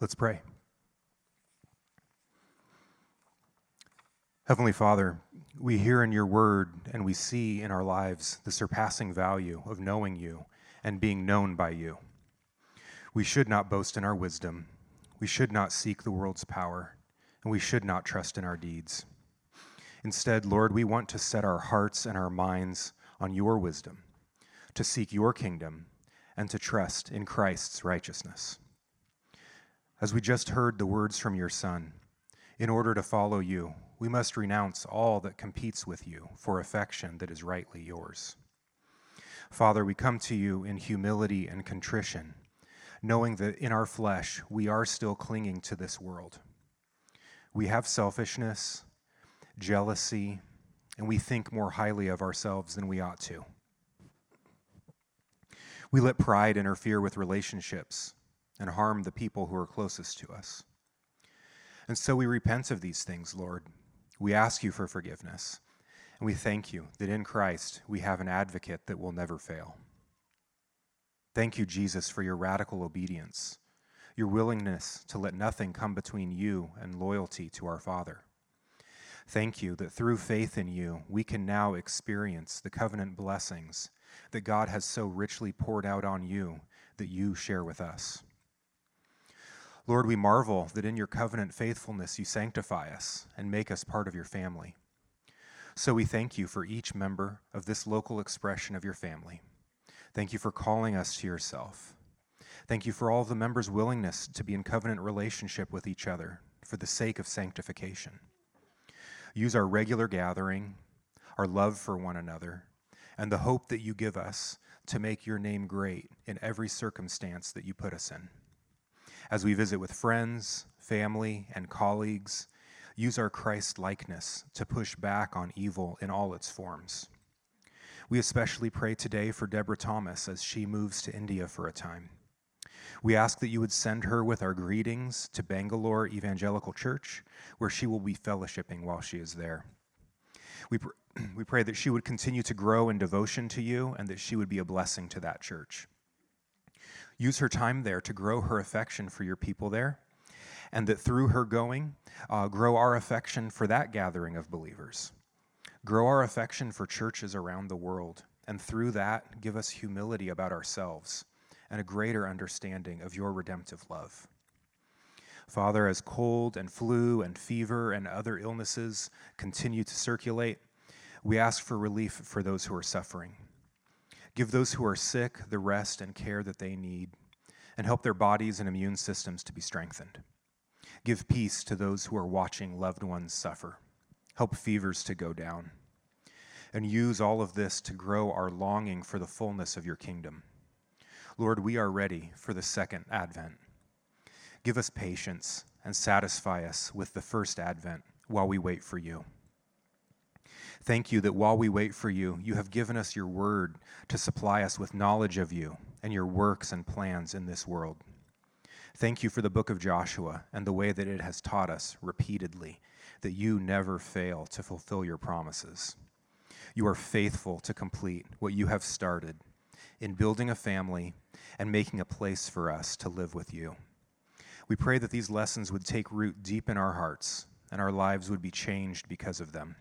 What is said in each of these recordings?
Let's pray. Heavenly Father, we hear in your word and we see in our lives the surpassing value of knowing you and being known by you. We should not boast in our wisdom. We should not seek the world's power, and we should not trust in our deeds. Instead, Lord, we want to set our hearts and our minds on your wisdom, to seek your kingdom, and to trust in Christ's righteousness. As we just heard the words from your Son, in order to follow you, we must renounce all that competes with you for affection that is rightly yours. Father, we come to you in humility and contrition, knowing that in our flesh we are still clinging to this world. We have selfishness, jealousy, and we think more highly of ourselves than we ought to. We let pride interfere with relationships and harm the people who are closest to us. And so we repent of these things, Lord. We ask you for forgiveness, and we thank you that in Christ we have an advocate that will never fail. Thank you, Jesus, for your radical obedience, your willingness to let nothing come between you and loyalty to our Father. Thank you that through faith in you, we can now experience the covenant blessings that God has so richly poured out on you that you share with us. Lord, we marvel that in your covenant faithfulness you sanctify us and make us part of your family. So we thank you for each member of this local expression of your family. Thank you for calling us to yourself. Thank you for all the members' willingness to be in covenant relationship with each other for the sake of sanctification. Use our regular gathering, our love for one another, and the hope that you give us to make your name great in every circumstance that you put us in. As we visit with friends, family, and colleagues, use our Christ likeness to push back on evil in all its forms. We especially pray today for Deborah Thomas as she moves to India for a time. We ask that you would send her with our greetings to Bangalore Evangelical Church, where she will be fellowshipping while she is there. We, pr- we pray that she would continue to grow in devotion to you and that she would be a blessing to that church. Use her time there to grow her affection for your people there, and that through her going, uh, grow our affection for that gathering of believers. Grow our affection for churches around the world, and through that, give us humility about ourselves and a greater understanding of your redemptive love. Father, as cold and flu and fever and other illnesses continue to circulate, we ask for relief for those who are suffering. Give those who are sick the rest and care that they need, and help their bodies and immune systems to be strengthened. Give peace to those who are watching loved ones suffer help fevers to go down, and use all of this to grow our longing for the fullness of your kingdom. Lord, we are ready for the second advent. Give us patience and satisfy us with the first advent while we wait for you. Thank you that while we wait for you, you have given us your word to supply us with knowledge of you and your works and plans in this world. Thank you for the book of Joshua and the way that it has taught us repeatedly that you never fail to fulfill your promises. You are faithful to complete what you have started in building a family and making a place for us to live with you. We pray that these lessons would take root deep in our hearts and our lives would be changed because of them.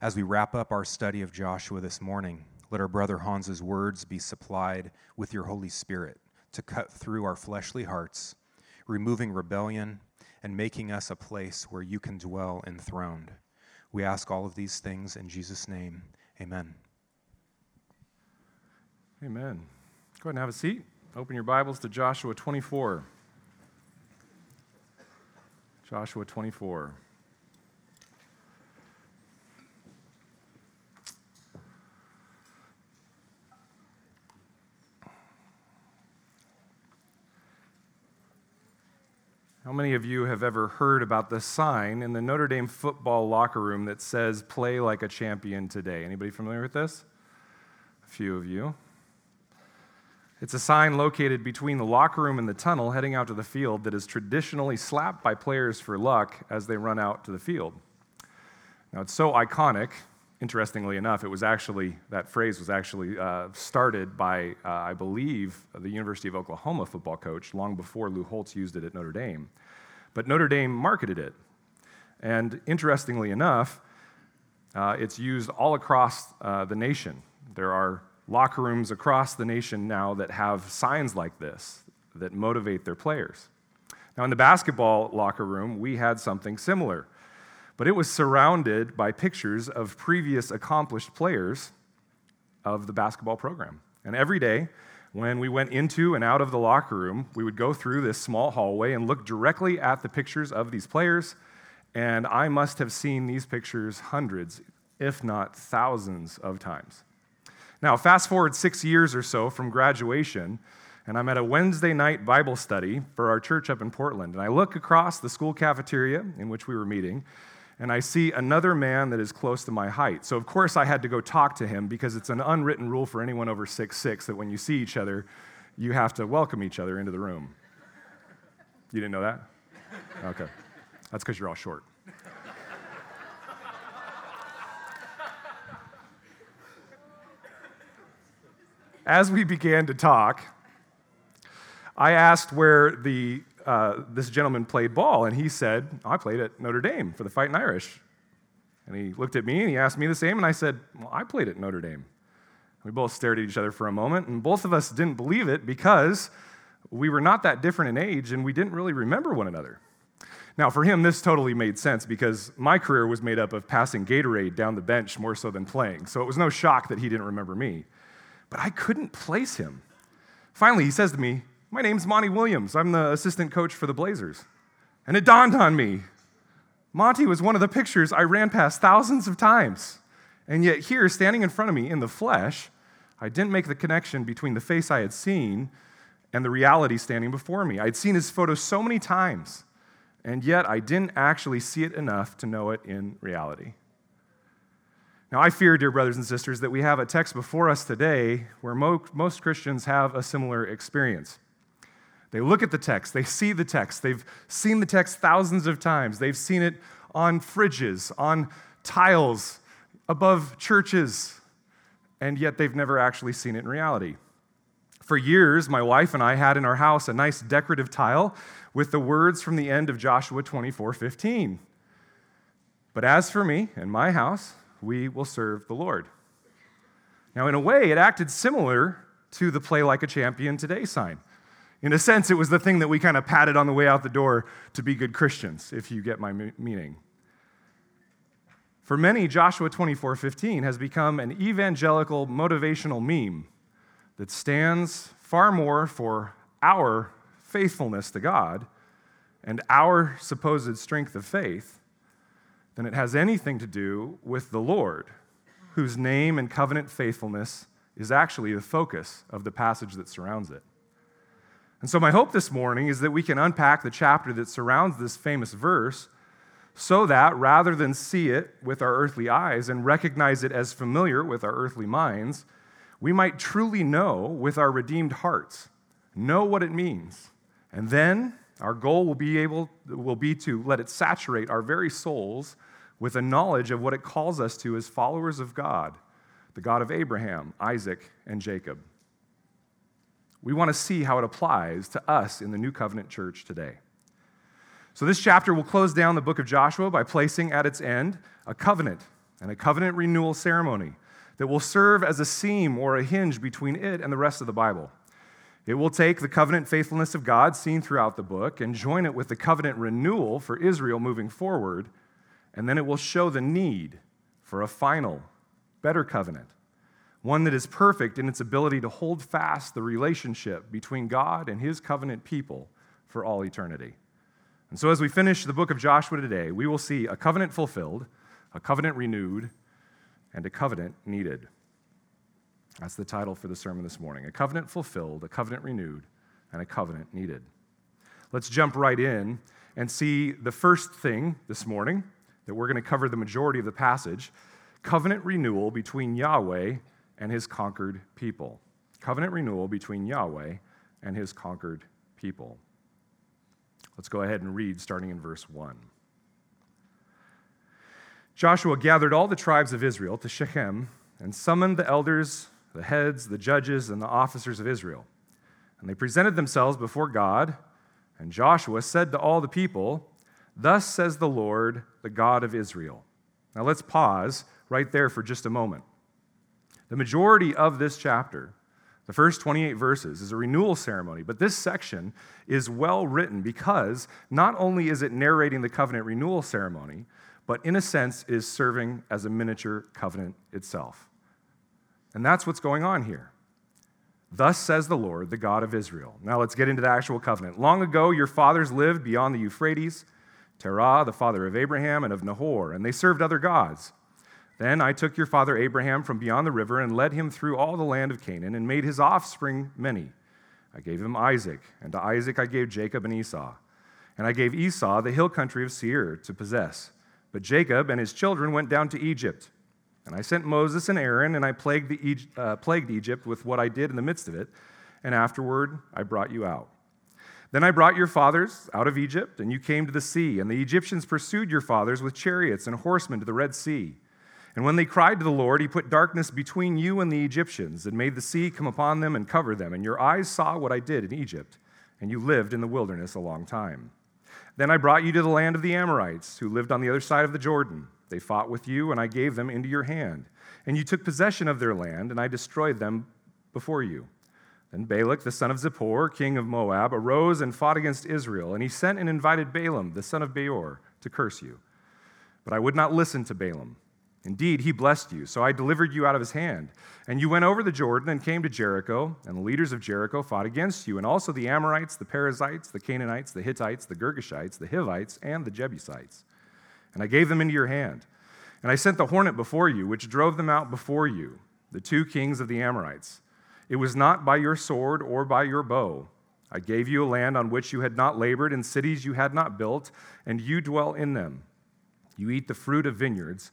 As we wrap up our study of Joshua this morning, let our brother Hans's words be supplied with your Holy Spirit to cut through our fleshly hearts, removing rebellion and making us a place where you can dwell enthroned. We ask all of these things in Jesus' name. Amen. Amen. Go ahead and have a seat. Open your Bibles to Joshua 24. Joshua 24. How many of you have ever heard about the sign in the Notre Dame football locker room that says, Play like a champion today? Anybody familiar with this? A few of you. It's a sign located between the locker room and the tunnel heading out to the field that is traditionally slapped by players for luck as they run out to the field. Now, it's so iconic interestingly enough, it was actually, that phrase was actually uh, started by, uh, I believe, the University of Oklahoma football coach long before Lou Holtz used it at Notre Dame. But Notre Dame marketed it. And interestingly enough, uh, it's used all across uh, the nation. There are locker rooms across the nation now that have signs like this that motivate their players. Now, in the basketball locker room, we had something similar, but it was surrounded by pictures of previous accomplished players of the basketball program. And every day, when we went into and out of the locker room, we would go through this small hallway and look directly at the pictures of these players. And I must have seen these pictures hundreds, if not thousands, of times. Now, fast forward six years or so from graduation, and I'm at a Wednesday night Bible study for our church up in Portland. And I look across the school cafeteria in which we were meeting, and I see another man that is close to my height. So, of course, I had to go talk to him because it's an unwritten rule for anyone over six six that when you see each other, you have to welcome each other into the room. You didn't know that? Okay. That's because you're all short. As we began to talk, I asked where the, uh, this gentleman played ball, and he said, I played at Notre Dame for the Fighting Irish. And he looked at me and he asked me the same, and I said, Well, I played at Notre Dame. We both stared at each other for a moment, and both of us didn't believe it because we were not that different in age and we didn't really remember one another. Now, for him, this totally made sense because my career was made up of passing Gatorade down the bench more so than playing. So it was no shock that he didn't remember me. But I couldn't place him. Finally, he says to me, my name's Monty Williams. I'm the assistant coach for the Blazers. And it dawned on me Monty was one of the pictures I ran past thousands of times. And yet, here, standing in front of me in the flesh, I didn't make the connection between the face I had seen and the reality standing before me. I'd seen his photo so many times, and yet I didn't actually see it enough to know it in reality. Now, I fear, dear brothers and sisters, that we have a text before us today where mo- most Christians have a similar experience. They look at the text, they see the text, they've seen the text thousands of times, they've seen it on fridges, on tiles, above churches, and yet they've never actually seen it in reality. For years, my wife and I had in our house a nice decorative tile with the words from the end of Joshua 24 15. But as for me and my house, we will serve the Lord. Now, in a way, it acted similar to the play like a champion today sign. In a sense, it was the thing that we kind of patted on the way out the door to be good Christians, if you get my meaning. For many, Joshua 24:15 has become an evangelical motivational meme that stands far more for our faithfulness to God and our supposed strength of faith than it has anything to do with the Lord, whose name and covenant faithfulness is actually the focus of the passage that surrounds it. And so, my hope this morning is that we can unpack the chapter that surrounds this famous verse so that rather than see it with our earthly eyes and recognize it as familiar with our earthly minds, we might truly know with our redeemed hearts, know what it means. And then our goal will be able will be to let it saturate our very souls with a knowledge of what it calls us to as followers of God, the God of Abraham, Isaac, and Jacob. We want to see how it applies to us in the New Covenant church today. So, this chapter will close down the book of Joshua by placing at its end a covenant and a covenant renewal ceremony that will serve as a seam or a hinge between it and the rest of the Bible. It will take the covenant faithfulness of God seen throughout the book and join it with the covenant renewal for Israel moving forward, and then it will show the need for a final, better covenant one that is perfect in its ability to hold fast the relationship between God and his covenant people for all eternity. And so, as we finish the book of Joshua today, we will see a covenant fulfilled, a covenant renewed, and a covenant needed. That's the title for the sermon this morning A covenant fulfilled, a covenant renewed, and a covenant needed. Let's jump right in and see the first thing this morning that we're going to cover the majority of the passage covenant renewal between Yahweh and his conquered people. Covenant renewal between Yahweh and his conquered people. Let's go ahead and read starting in verse 1. Joshua gathered all the tribes of Israel to Shechem and summoned the elders, the heads, the judges, and the officers of Israel. And they presented themselves before God. And Joshua said to all the people, Thus says the Lord, the God of Israel. Now let's pause right there for just a moment. The majority of this chapter, the first 28 verses, is a renewal ceremony, but this section is well written because not only is it narrating the covenant renewal ceremony, but in a sense is serving as a miniature covenant itself. And that's what's going on here. Thus says the Lord, the God of Israel. Now let's get into the actual covenant. Long ago, your fathers lived beyond the Euphrates, Terah, the father of Abraham and of Nahor, and they served other gods. Then I took your father Abraham from beyond the river and led him through all the land of Canaan and made his offspring many. I gave him Isaac, and to Isaac I gave Jacob and Esau. And I gave Esau the hill country of Seir to possess. But Jacob and his children went down to Egypt. And I sent Moses and Aaron, and I plagued, the, uh, plagued Egypt with what I did in the midst of it. And afterward, I brought you out. Then I brought your fathers out of Egypt, and you came to the sea. And the Egyptians pursued your fathers with chariots and horsemen to the Red Sea. And when they cried to the Lord, he put darkness between you and the Egyptians, and made the sea come upon them and cover them. And your eyes saw what I did in Egypt, and you lived in the wilderness a long time. Then I brought you to the land of the Amorites, who lived on the other side of the Jordan. They fought with you, and I gave them into your hand. And you took possession of their land, and I destroyed them before you. Then Balak, the son of Zippor, king of Moab, arose and fought against Israel, and he sent and invited Balaam, the son of Beor, to curse you. But I would not listen to Balaam. Indeed, he blessed you, so I delivered you out of his hand. And you went over the Jordan and came to Jericho, and the leaders of Jericho fought against you, and also the Amorites, the Perizzites, the Canaanites, the Hittites, the Girgashites, the Hivites, and the Jebusites. And I gave them into your hand. And I sent the hornet before you, which drove them out before you, the two kings of the Amorites. It was not by your sword or by your bow. I gave you a land on which you had not labored, and cities you had not built, and you dwell in them. You eat the fruit of vineyards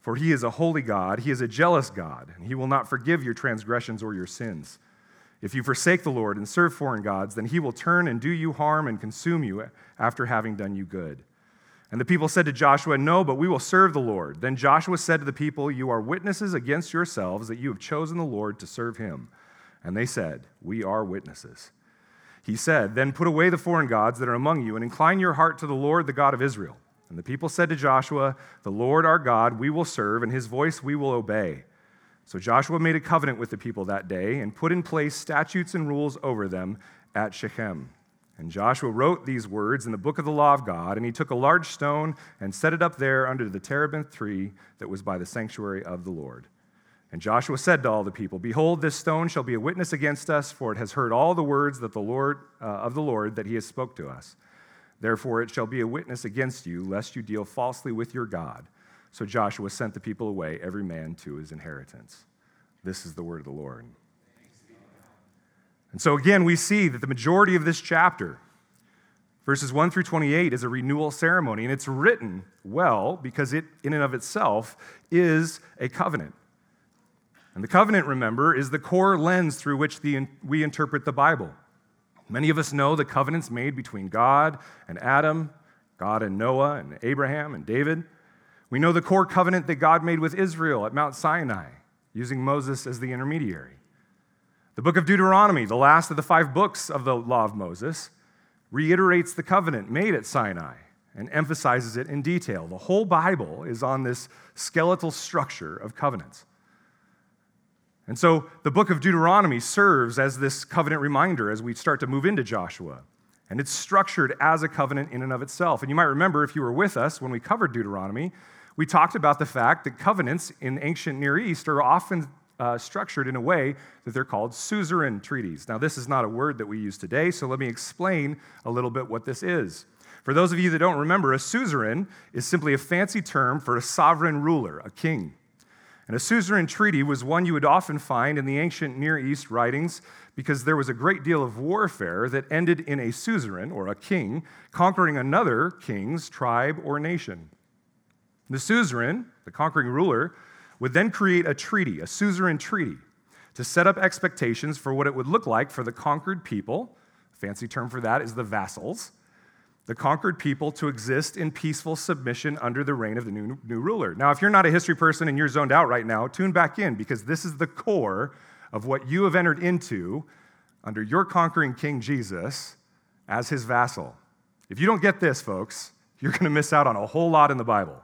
For he is a holy God, he is a jealous God, and he will not forgive your transgressions or your sins. If you forsake the Lord and serve foreign gods, then he will turn and do you harm and consume you after having done you good. And the people said to Joshua, No, but we will serve the Lord. Then Joshua said to the people, You are witnesses against yourselves that you have chosen the Lord to serve him. And they said, We are witnesses. He said, Then put away the foreign gods that are among you and incline your heart to the Lord, the God of Israel. And the people said to Joshua, The Lord our God we will serve, and his voice we will obey. So Joshua made a covenant with the people that day and put in place statutes and rules over them at Shechem. And Joshua wrote these words in the book of the law of God, and he took a large stone and set it up there under the terebinth tree that was by the sanctuary of the Lord. And Joshua said to all the people, Behold, this stone shall be a witness against us, for it has heard all the words that the Lord, uh, of the Lord that he has spoke to us. Therefore, it shall be a witness against you, lest you deal falsely with your God. So Joshua sent the people away, every man to his inheritance. This is the word of the Lord. And so, again, we see that the majority of this chapter, verses 1 through 28, is a renewal ceremony. And it's written well because it, in and of itself, is a covenant. And the covenant, remember, is the core lens through which the, we interpret the Bible. Many of us know the covenants made between God and Adam, God and Noah, and Abraham and David. We know the core covenant that God made with Israel at Mount Sinai, using Moses as the intermediary. The book of Deuteronomy, the last of the five books of the law of Moses, reiterates the covenant made at Sinai and emphasizes it in detail. The whole Bible is on this skeletal structure of covenants. And so the book of Deuteronomy serves as this covenant reminder as we start to move into Joshua. And it's structured as a covenant in and of itself. And you might remember if you were with us when we covered Deuteronomy, we talked about the fact that covenants in ancient Near East are often uh, structured in a way that they're called suzerain treaties. Now, this is not a word that we use today, so let me explain a little bit what this is. For those of you that don't remember, a suzerain is simply a fancy term for a sovereign ruler, a king. And a suzerain treaty was one you would often find in the ancient Near East writings because there was a great deal of warfare that ended in a suzerain, or a king, conquering another king's tribe or nation. The suzerain, the conquering ruler, would then create a treaty, a suzerain treaty, to set up expectations for what it would look like for the conquered people. Fancy term for that is the vassals. The conquered people to exist in peaceful submission under the reign of the new, new ruler. Now, if you're not a history person and you're zoned out right now, tune back in because this is the core of what you have entered into under your conquering King Jesus as his vassal. If you don't get this, folks, you're going to miss out on a whole lot in the Bible.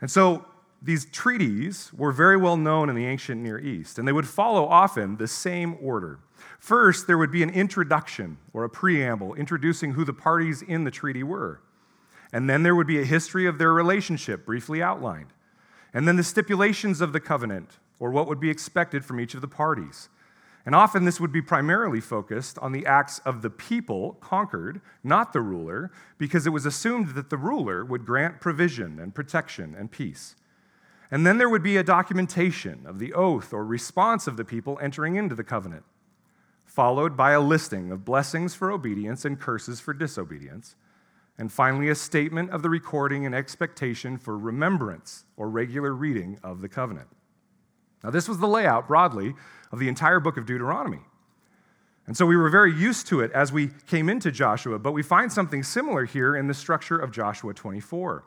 And so these treaties were very well known in the ancient Near East, and they would follow often the same order. First, there would be an introduction or a preamble introducing who the parties in the treaty were. And then there would be a history of their relationship briefly outlined. And then the stipulations of the covenant, or what would be expected from each of the parties. And often this would be primarily focused on the acts of the people conquered, not the ruler, because it was assumed that the ruler would grant provision and protection and peace. And then there would be a documentation of the oath or response of the people entering into the covenant, followed by a listing of blessings for obedience and curses for disobedience, and finally a statement of the recording and expectation for remembrance or regular reading of the covenant. Now, this was the layout broadly of the entire book of Deuteronomy. And so we were very used to it as we came into Joshua, but we find something similar here in the structure of Joshua 24.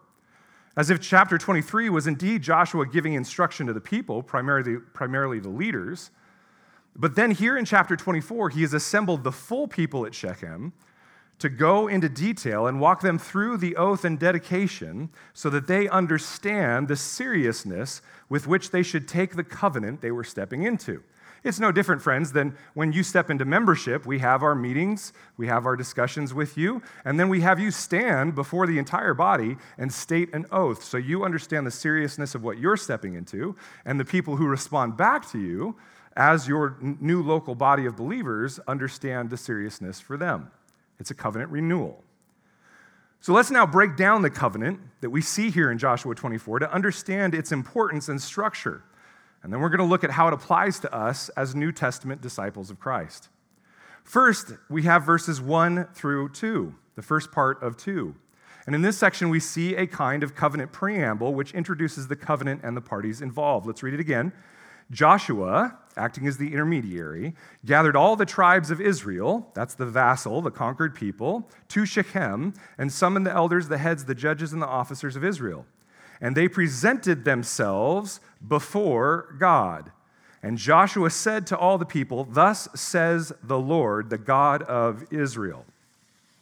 As if chapter 23 was indeed Joshua giving instruction to the people, primarily, primarily the leaders. But then here in chapter 24, he has assembled the full people at Shechem to go into detail and walk them through the oath and dedication so that they understand the seriousness with which they should take the covenant they were stepping into. It's no different, friends, than when you step into membership. We have our meetings, we have our discussions with you, and then we have you stand before the entire body and state an oath so you understand the seriousness of what you're stepping into, and the people who respond back to you as your new local body of believers understand the seriousness for them. It's a covenant renewal. So let's now break down the covenant that we see here in Joshua 24 to understand its importance and structure. And then we're going to look at how it applies to us as New Testament disciples of Christ. First, we have verses 1 through 2, the first part of 2. And in this section, we see a kind of covenant preamble which introduces the covenant and the parties involved. Let's read it again. Joshua, acting as the intermediary, gathered all the tribes of Israel, that's the vassal, the conquered people, to Shechem, and summoned the elders, the heads, the judges, and the officers of Israel and they presented themselves before God. And Joshua said to all the people, Thus says the Lord, the God of Israel.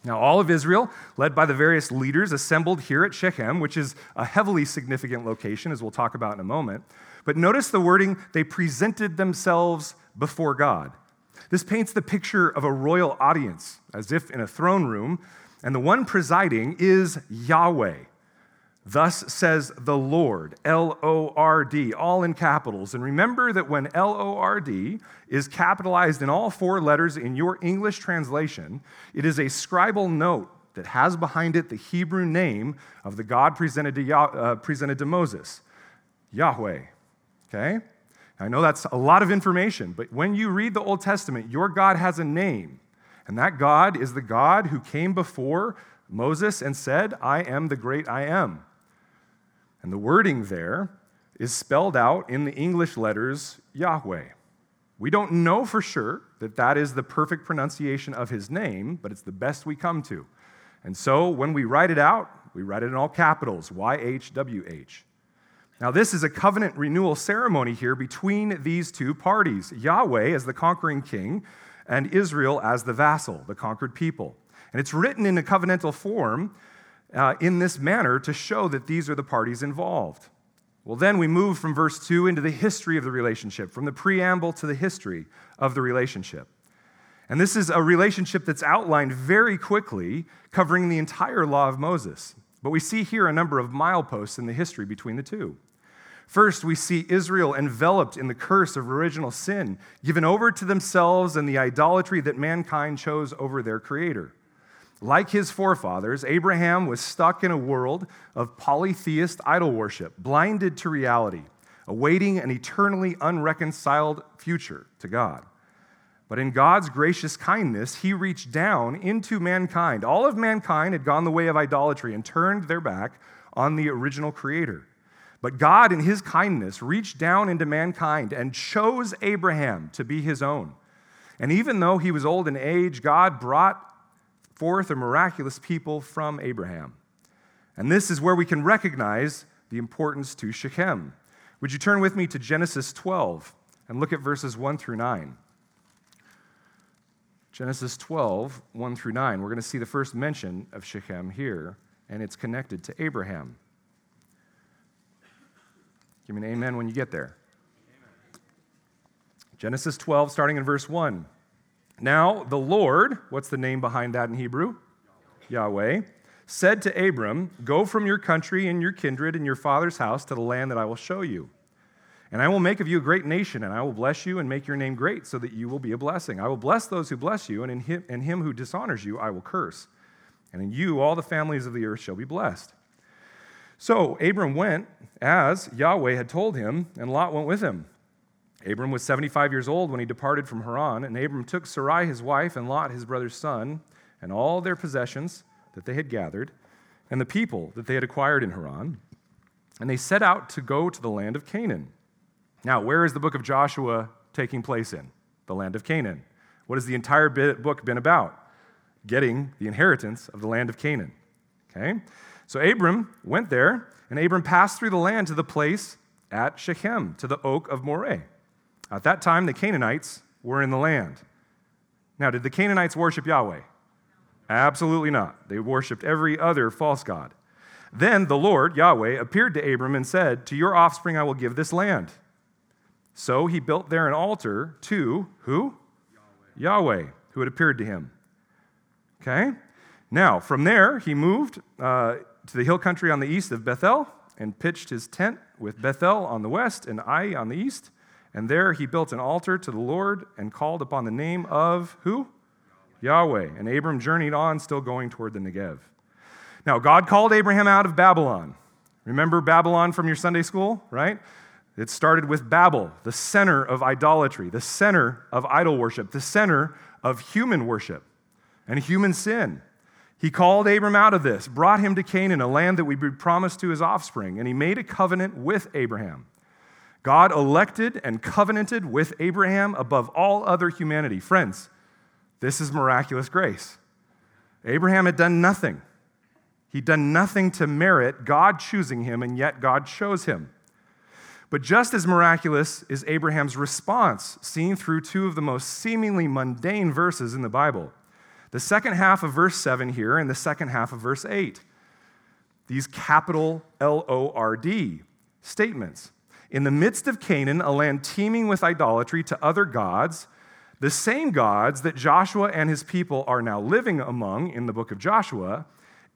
Now, all of Israel, led by the various leaders, assembled here at Shechem, which is a heavily significant location, as we'll talk about in a moment. But notice the wording, they presented themselves before God. This paints the picture of a royal audience, as if in a throne room, and the one presiding is Yahweh. Thus says the Lord, L O R D, all in capitals. And remember that when L O R D is capitalized in all four letters in your English translation, it is a scribal note that has behind it the Hebrew name of the God presented to, Yah- uh, presented to Moses, Yahweh. Okay? I know that's a lot of information, but when you read the Old Testament, your God has a name. And that God is the God who came before Moses and said, I am the great I am. And the wording there is spelled out in the English letters Yahweh. We don't know for sure that that is the perfect pronunciation of his name, but it's the best we come to. And so when we write it out, we write it in all capitals YHWH. Now, this is a covenant renewal ceremony here between these two parties Yahweh as the conquering king, and Israel as the vassal, the conquered people. And it's written in a covenantal form uh, in this manner to show that these are the parties involved. Well, then we move from verse 2 into the history of the relationship, from the preamble to the history of the relationship. And this is a relationship that's outlined very quickly, covering the entire law of Moses. But we see here a number of mileposts in the history between the two. First, we see Israel enveloped in the curse of original sin, given over to themselves and the idolatry that mankind chose over their Creator. Like his forefathers, Abraham was stuck in a world of polytheist idol worship, blinded to reality, awaiting an eternally unreconciled future to God. But in God's gracious kindness, he reached down into mankind. All of mankind had gone the way of idolatry and turned their back on the original creator. But God, in his kindness, reached down into mankind and chose Abraham to be his own. And even though he was old in age, God brought forth a miraculous people from Abraham. And this is where we can recognize the importance to Shechem. Would you turn with me to Genesis 12 and look at verses 1 through 9? Genesis 12, 1 through 9. We're going to see the first mention of Shechem here, and it's connected to Abraham. Give me an amen when you get there. Amen. Genesis 12, starting in verse 1. Now, the Lord, what's the name behind that in Hebrew? Yahweh, said to Abram, Go from your country and your kindred and your father's house to the land that I will show you. And I will make of you a great nation, and I will bless you and make your name great, so that you will be a blessing. I will bless those who bless you, and in him, and him who dishonors you I will curse. And in you all the families of the earth shall be blessed. So Abram went as Yahweh had told him, and Lot went with him. Abram was 75 years old when he departed from Haran, and Abram took Sarai his wife, and Lot his brother's son, and all their possessions that they had gathered, and the people that they had acquired in Haran, and they set out to go to the land of Canaan. Now, where is the book of Joshua taking place in? The land of Canaan. What has the entire book been about? Getting the inheritance of the land of Canaan. Okay? So Abram went there, and Abram passed through the land to the place at Shechem, to the oak of Moreh. At that time, the Canaanites were in the land. Now, did the Canaanites worship Yahweh? Absolutely not. They worshiped every other false god. Then the Lord, Yahweh, appeared to Abram and said, To your offspring I will give this land. So he built there an altar to who? Yahweh, Yahweh who had appeared to him. Okay? Now, from there, he moved uh, to the hill country on the east of Bethel and pitched his tent with Bethel on the west and Ai on the east. And there he built an altar to the Lord and called upon the name of who? Yahweh. Yahweh. And Abram journeyed on, still going toward the Negev. Now, God called Abraham out of Babylon. Remember Babylon from your Sunday school, right? It started with Babel, the center of idolatry, the center of idol worship, the center of human worship and human sin. He called Abram out of this, brought him to Canaan, a land that would be promised to his offspring, and he made a covenant with Abraham. God elected and covenanted with Abraham above all other humanity. Friends, this is miraculous grace. Abraham had done nothing. He'd done nothing to merit God choosing him, and yet God chose him. But just as miraculous is Abraham's response, seen through two of the most seemingly mundane verses in the Bible the second half of verse 7 here and the second half of verse 8. These capital L O R D statements. In the midst of Canaan, a land teeming with idolatry to other gods, the same gods that Joshua and his people are now living among in the book of Joshua,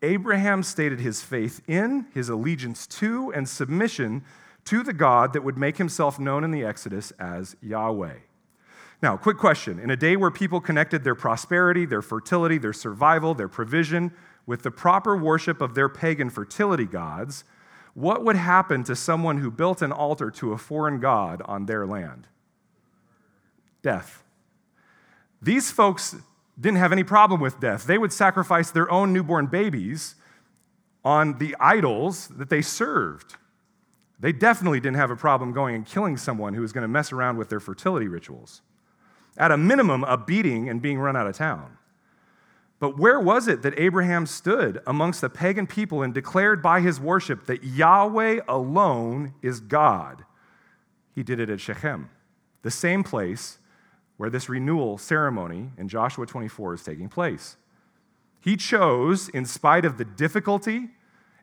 Abraham stated his faith in, his allegiance to, and submission to the God that would make himself known in the Exodus as Yahweh. Now, quick question. In a day where people connected their prosperity, their fertility, their survival, their provision with the proper worship of their pagan fertility gods, what would happen to someone who built an altar to a foreign god on their land? Death. These folks didn't have any problem with death. They would sacrifice their own newborn babies on the idols that they served. They definitely didn't have a problem going and killing someone who was going to mess around with their fertility rituals. At a minimum, a beating and being run out of town. But where was it that Abraham stood amongst the pagan people and declared by his worship that Yahweh alone is God? He did it at Shechem, the same place where this renewal ceremony in Joshua 24 is taking place. He chose, in spite of the difficulty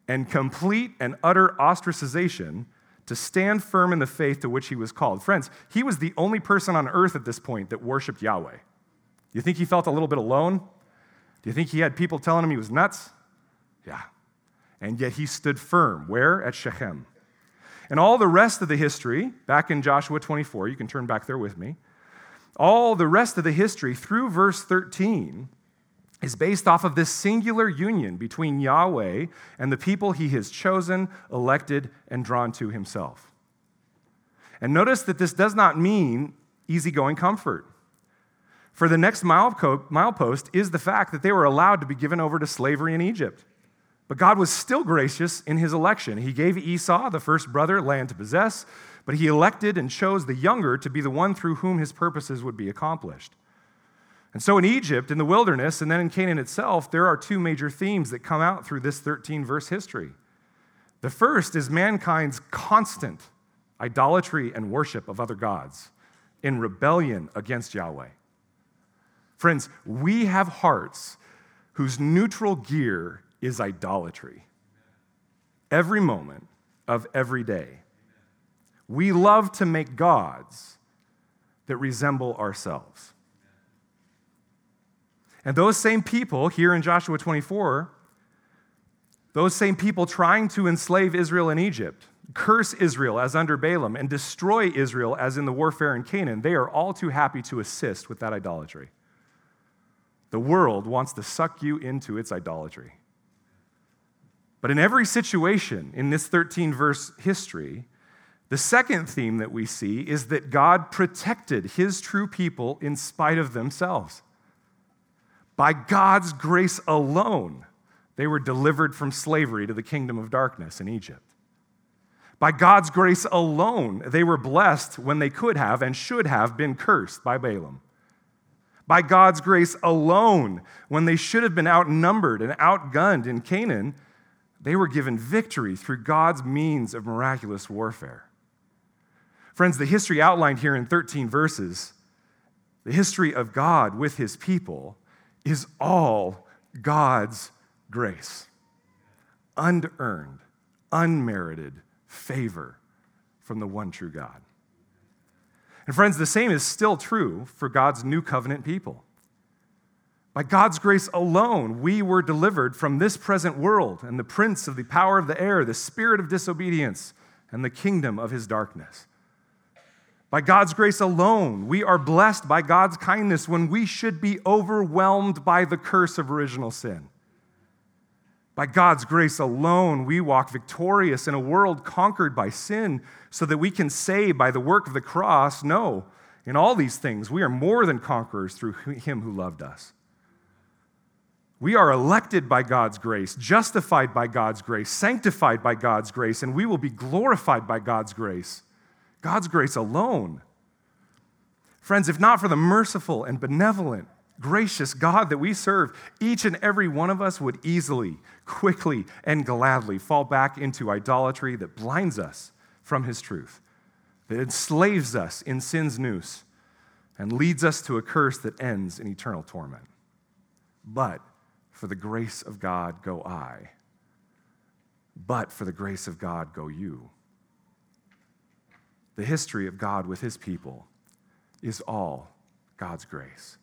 and complete and utter ostracization to stand firm in the faith to which he was called. Friends, he was the only person on earth at this point that worshiped Yahweh. You think he felt a little bit alone? Do you think he had people telling him he was nuts? Yeah. And yet he stood firm. Where? At Shechem. And all the rest of the history, back in Joshua 24, you can turn back there with me, all the rest of the history through verse 13 is based off of this singular union between Yahweh and the people he has chosen, elected, and drawn to himself. And notice that this does not mean easygoing comfort. For the next milepost is the fact that they were allowed to be given over to slavery in Egypt. But God was still gracious in his election. He gave Esau, the first brother, land to possess, but he elected and chose the younger to be the one through whom his purposes would be accomplished. And so in Egypt, in the wilderness, and then in Canaan itself, there are two major themes that come out through this 13 verse history. The first is mankind's constant idolatry and worship of other gods in rebellion against Yahweh. Friends, we have hearts whose neutral gear is idolatry. Every moment of every day. We love to make gods that resemble ourselves. And those same people here in Joshua 24, those same people trying to enslave Israel in Egypt, curse Israel as under Balaam, and destroy Israel as in the warfare in Canaan, they are all too happy to assist with that idolatry. The world wants to suck you into its idolatry. But in every situation in this 13 verse history, the second theme that we see is that God protected his true people in spite of themselves. By God's grace alone, they were delivered from slavery to the kingdom of darkness in Egypt. By God's grace alone, they were blessed when they could have and should have been cursed by Balaam. By God's grace alone, when they should have been outnumbered and outgunned in Canaan, they were given victory through God's means of miraculous warfare. Friends, the history outlined here in 13 verses, the history of God with his people, is all God's grace. Unearned, unmerited favor from the one true God. And friends, the same is still true for God's new covenant people. By God's grace alone, we were delivered from this present world and the prince of the power of the air, the spirit of disobedience, and the kingdom of his darkness. By God's grace alone, we are blessed by God's kindness when we should be overwhelmed by the curse of original sin. By God's grace alone, we walk victorious in a world conquered by sin so that we can say by the work of the cross, no, in all these things, we are more than conquerors through him who loved us. We are elected by God's grace, justified by God's grace, sanctified by God's grace, and we will be glorified by God's grace. God's grace alone. Friends, if not for the merciful and benevolent, gracious God that we serve, each and every one of us would easily, quickly, and gladly fall back into idolatry that blinds us from His truth, that enslaves us in sin's noose, and leads us to a curse that ends in eternal torment. But for the grace of God go I. But for the grace of God go you. The history of God with his people is all God's grace.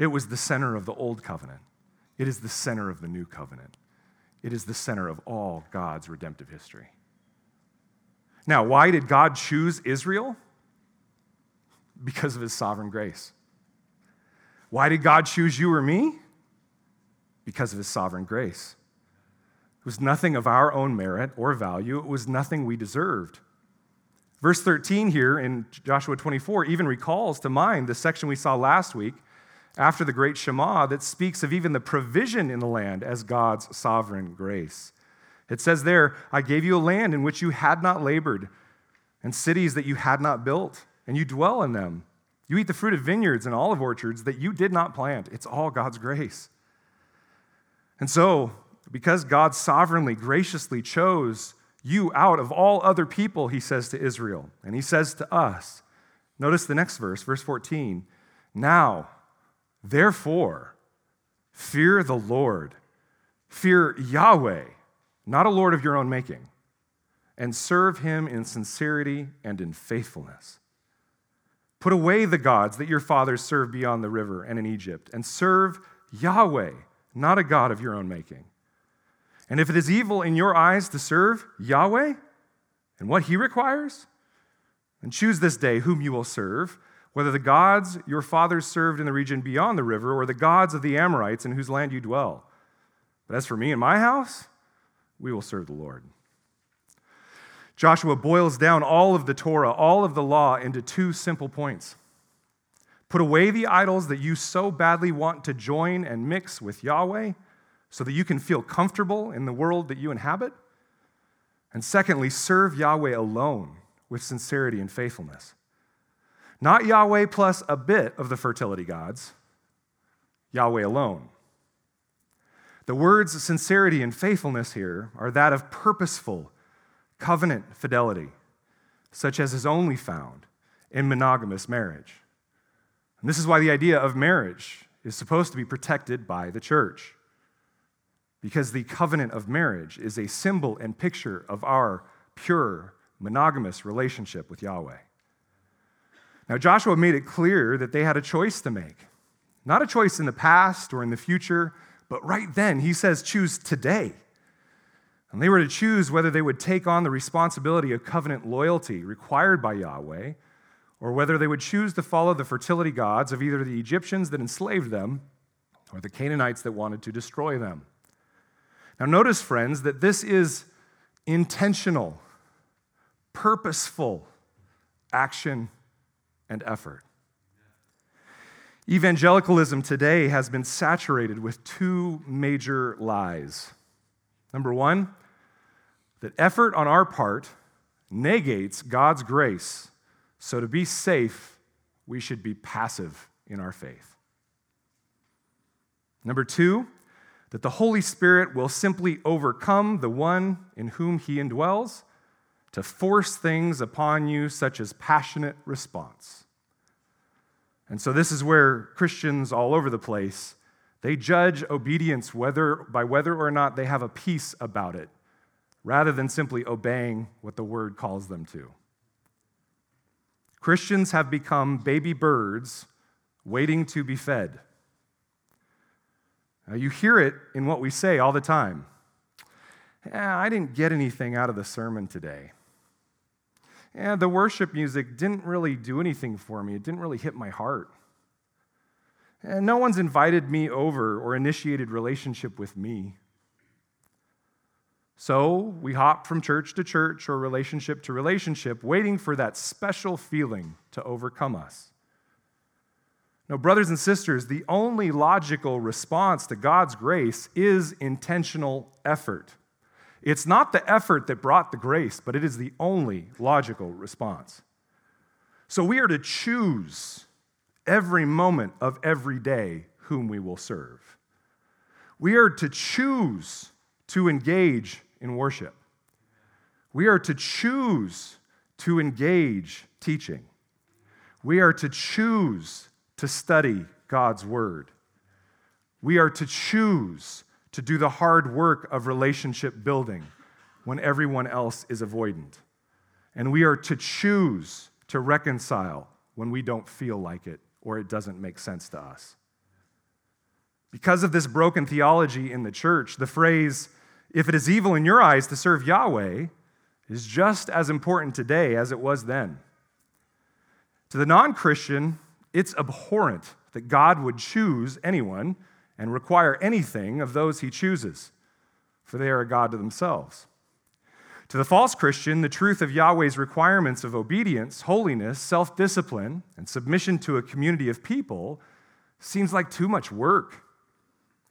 It was the center of the old covenant, it is the center of the new covenant, it is the center of all God's redemptive history. Now, why did God choose Israel? Because of his sovereign grace. Why did God choose you or me? because of his sovereign grace. It was nothing of our own merit or value, it was nothing we deserved. Verse 13 here in Joshua 24 even recalls to mind the section we saw last week after the great Shema that speaks of even the provision in the land as God's sovereign grace. It says there, I gave you a land in which you had not labored, and cities that you had not built, and you dwell in them. You eat the fruit of vineyards and olive orchards that you did not plant. It's all God's grace. And so, because God sovereignly, graciously chose you out of all other people, he says to Israel, and he says to us, notice the next verse, verse 14. Now, therefore, fear the Lord, fear Yahweh, not a Lord of your own making, and serve him in sincerity and in faithfulness. Put away the gods that your fathers served beyond the river and in Egypt, and serve Yahweh, not a God of your own making. And if it is evil in your eyes to serve Yahweh and what he requires, then choose this day whom you will serve, whether the gods your fathers served in the region beyond the river or the gods of the Amorites in whose land you dwell. But as for me and my house, we will serve the Lord. Joshua boils down all of the Torah, all of the law, into two simple points. Put away the idols that you so badly want to join and mix with Yahweh so that you can feel comfortable in the world that you inhabit. And secondly, serve Yahweh alone with sincerity and faithfulness. Not Yahweh plus a bit of the fertility gods, Yahweh alone. The words sincerity and faithfulness here are that of purposeful, covenant fidelity, such as is only found in monogamous marriage. And this is why the idea of marriage is supposed to be protected by the church. Because the covenant of marriage is a symbol and picture of our pure, monogamous relationship with Yahweh. Now, Joshua made it clear that they had a choice to make. Not a choice in the past or in the future, but right then, he says, choose today. And they were to choose whether they would take on the responsibility of covenant loyalty required by Yahweh, or whether they would choose to follow the fertility gods of either the Egyptians that enslaved them or the Canaanites that wanted to destroy them. Now, notice, friends, that this is intentional, purposeful action and effort. Evangelicalism today has been saturated with two major lies. Number one, that effort on our part negates God's grace, so to be safe, we should be passive in our faith. Number two, that the Holy Spirit will simply overcome the one in whom he indwells to force things upon you, such as passionate response. And so, this is where Christians all over the place they judge obedience whether, by whether or not they have a peace about it rather than simply obeying what the word calls them to. Christians have become baby birds waiting to be fed. Now, you hear it in what we say all the time. I didn't get anything out of the sermon today. Yeah, the worship music didn't really do anything for me. It didn't really hit my heart. And no one's invited me over or initiated relationship with me. So we hop from church to church or relationship to relationship, waiting for that special feeling to overcome us. Now, brothers and sisters, the only logical response to God's grace is intentional effort. It's not the effort that brought the grace, but it is the only logical response. So we are to choose every moment of every day whom we will serve. We are to choose to engage in worship. We are to choose to engage teaching. We are to choose to study God's word. We are to choose to do the hard work of relationship building when everyone else is avoidant. And we are to choose to reconcile when we don't feel like it or it doesn't make sense to us. Because of this broken theology in the church, the phrase, if it is evil in your eyes to serve Yahweh, is just as important today as it was then. To the non Christian, it's abhorrent that God would choose anyone and require anything of those he chooses, for they are a God to themselves. To the false Christian, the truth of Yahweh's requirements of obedience, holiness, self discipline, and submission to a community of people seems like too much work.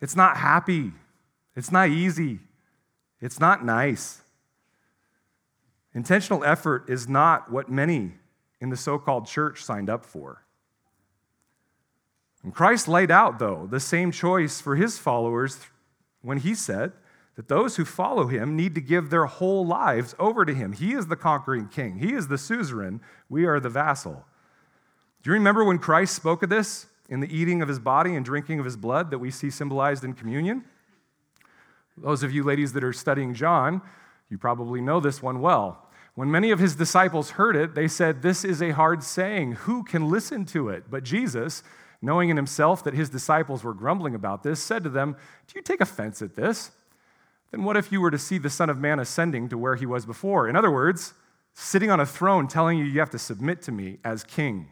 It's not happy. It's not easy. It's not nice. Intentional effort is not what many in the so called church signed up for. And Christ laid out, though, the same choice for his followers when he said that those who follow him need to give their whole lives over to him. He is the conquering king, he is the suzerain, we are the vassal. Do you remember when Christ spoke of this in the eating of his body and drinking of his blood that we see symbolized in communion? Those of you ladies that are studying John, You probably know this one well. When many of his disciples heard it, they said, This is a hard saying. Who can listen to it? But Jesus, knowing in himself that his disciples were grumbling about this, said to them, Do you take offense at this? Then what if you were to see the Son of Man ascending to where he was before? In other words, sitting on a throne telling you you have to submit to me as king.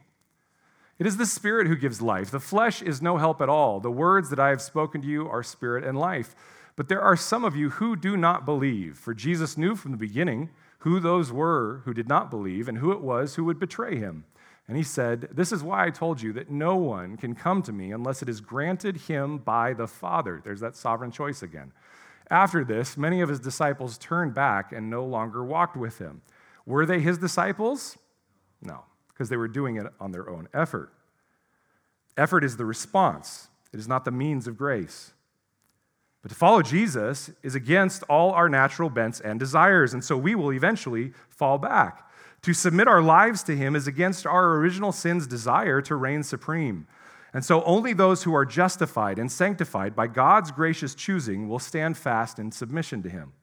It is the Spirit who gives life. The flesh is no help at all. The words that I have spoken to you are spirit and life. But there are some of you who do not believe, for Jesus knew from the beginning who those were who did not believe and who it was who would betray him. And he said, This is why I told you that no one can come to me unless it is granted him by the Father. There's that sovereign choice again. After this, many of his disciples turned back and no longer walked with him. Were they his disciples? No, because they were doing it on their own effort. Effort is the response, it is not the means of grace. But to follow Jesus is against all our natural bents and desires, and so we will eventually fall back. To submit our lives to Him is against our original sin's desire to reign supreme. And so only those who are justified and sanctified by God's gracious choosing will stand fast in submission to Him.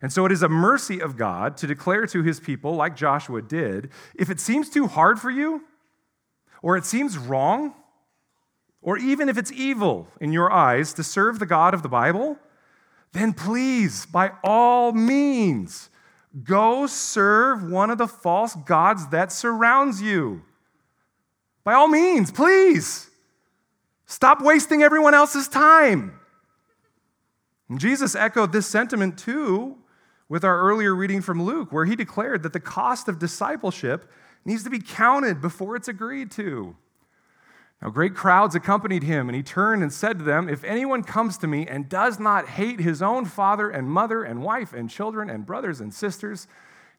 And so it is a mercy of God to declare to His people, like Joshua did, if it seems too hard for you, or it seems wrong, or even if it's evil in your eyes to serve the God of the Bible, then please, by all means, go serve one of the false gods that surrounds you. By all means, please. Stop wasting everyone else's time. And Jesus echoed this sentiment too with our earlier reading from Luke, where he declared that the cost of discipleship needs to be counted before it's agreed to. Now, great crowds accompanied him, and he turned and said to them, If anyone comes to me and does not hate his own father and mother and wife and children and brothers and sisters,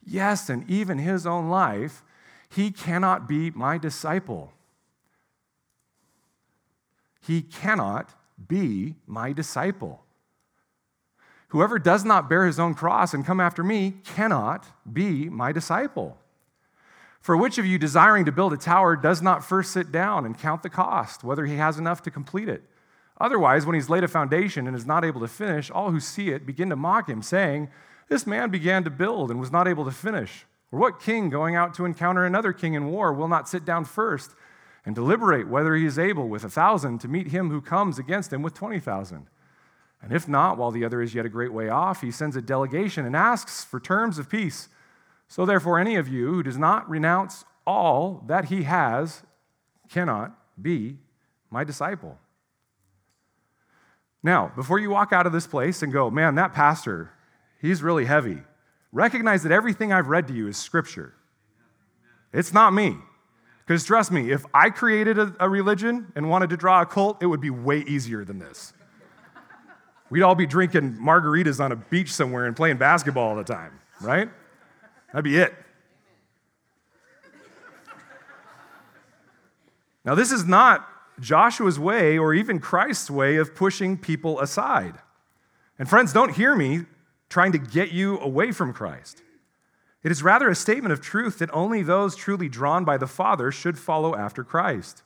yes, and even his own life, he cannot be my disciple. He cannot be my disciple. Whoever does not bear his own cross and come after me cannot be my disciple. For which of you desiring to build a tower does not first sit down and count the cost, whether he has enough to complete it? Otherwise, when he's laid a foundation and is not able to finish, all who see it begin to mock him, saying, This man began to build and was not able to finish. Or what king going out to encounter another king in war will not sit down first and deliberate whether he is able with a thousand to meet him who comes against him with 20,000? And if not, while the other is yet a great way off, he sends a delegation and asks for terms of peace. So, therefore, any of you who does not renounce all that he has cannot be my disciple. Now, before you walk out of this place and go, man, that pastor, he's really heavy, recognize that everything I've read to you is scripture. It's not me. Because trust me, if I created a, a, religion and wanted to draw a cult, it would be way easier than this. We'd all be drinking margaritas on a beach somewhere and playing basketball all the time, right? That'd be it. Now, this is not Joshua's way or even Christ's way of pushing people aside. And, friends, don't hear me trying to get you away from Christ. It is rather a statement of truth that only those truly drawn by the Father should follow after Christ.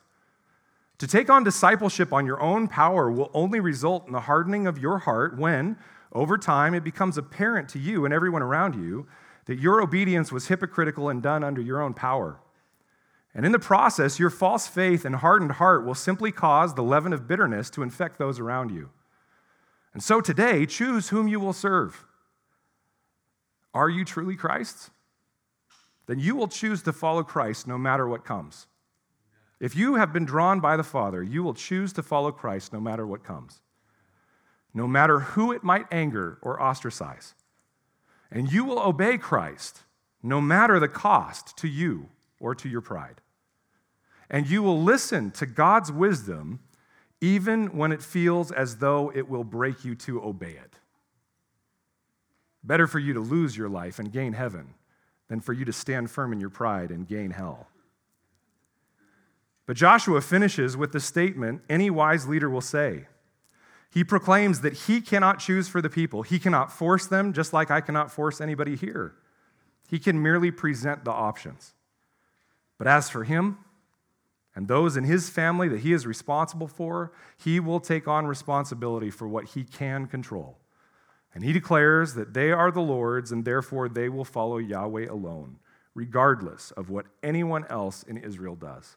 To take on discipleship on your own power will only result in the hardening of your heart when, over time, it becomes apparent to you and everyone around you that your obedience was hypocritical and done under your own power. And in the process, your false faith and hardened heart will simply cause the leaven of bitterness to infect those around you. And so today, choose whom you will serve. Are you truly Christ's? Then you will choose to follow Christ no matter what comes. If you have been drawn by the Father, you will choose to follow Christ no matter what comes, no matter who it might anger or ostracize. And you will obey Christ no matter the cost to you or to your pride. And you will listen to God's wisdom even when it feels as though it will break you to obey it. Better for you to lose your life and gain heaven than for you to stand firm in your pride and gain hell. But Joshua finishes with the statement any wise leader will say he proclaims that he cannot choose for the people. He cannot force them, just like I cannot force anybody here. He can merely present the options. But as for him and those in his family that he is responsible for, he will take on responsibility for what he can control. And he declares that they are the Lord's, and therefore they will follow Yahweh alone, regardless of what anyone else in Israel does.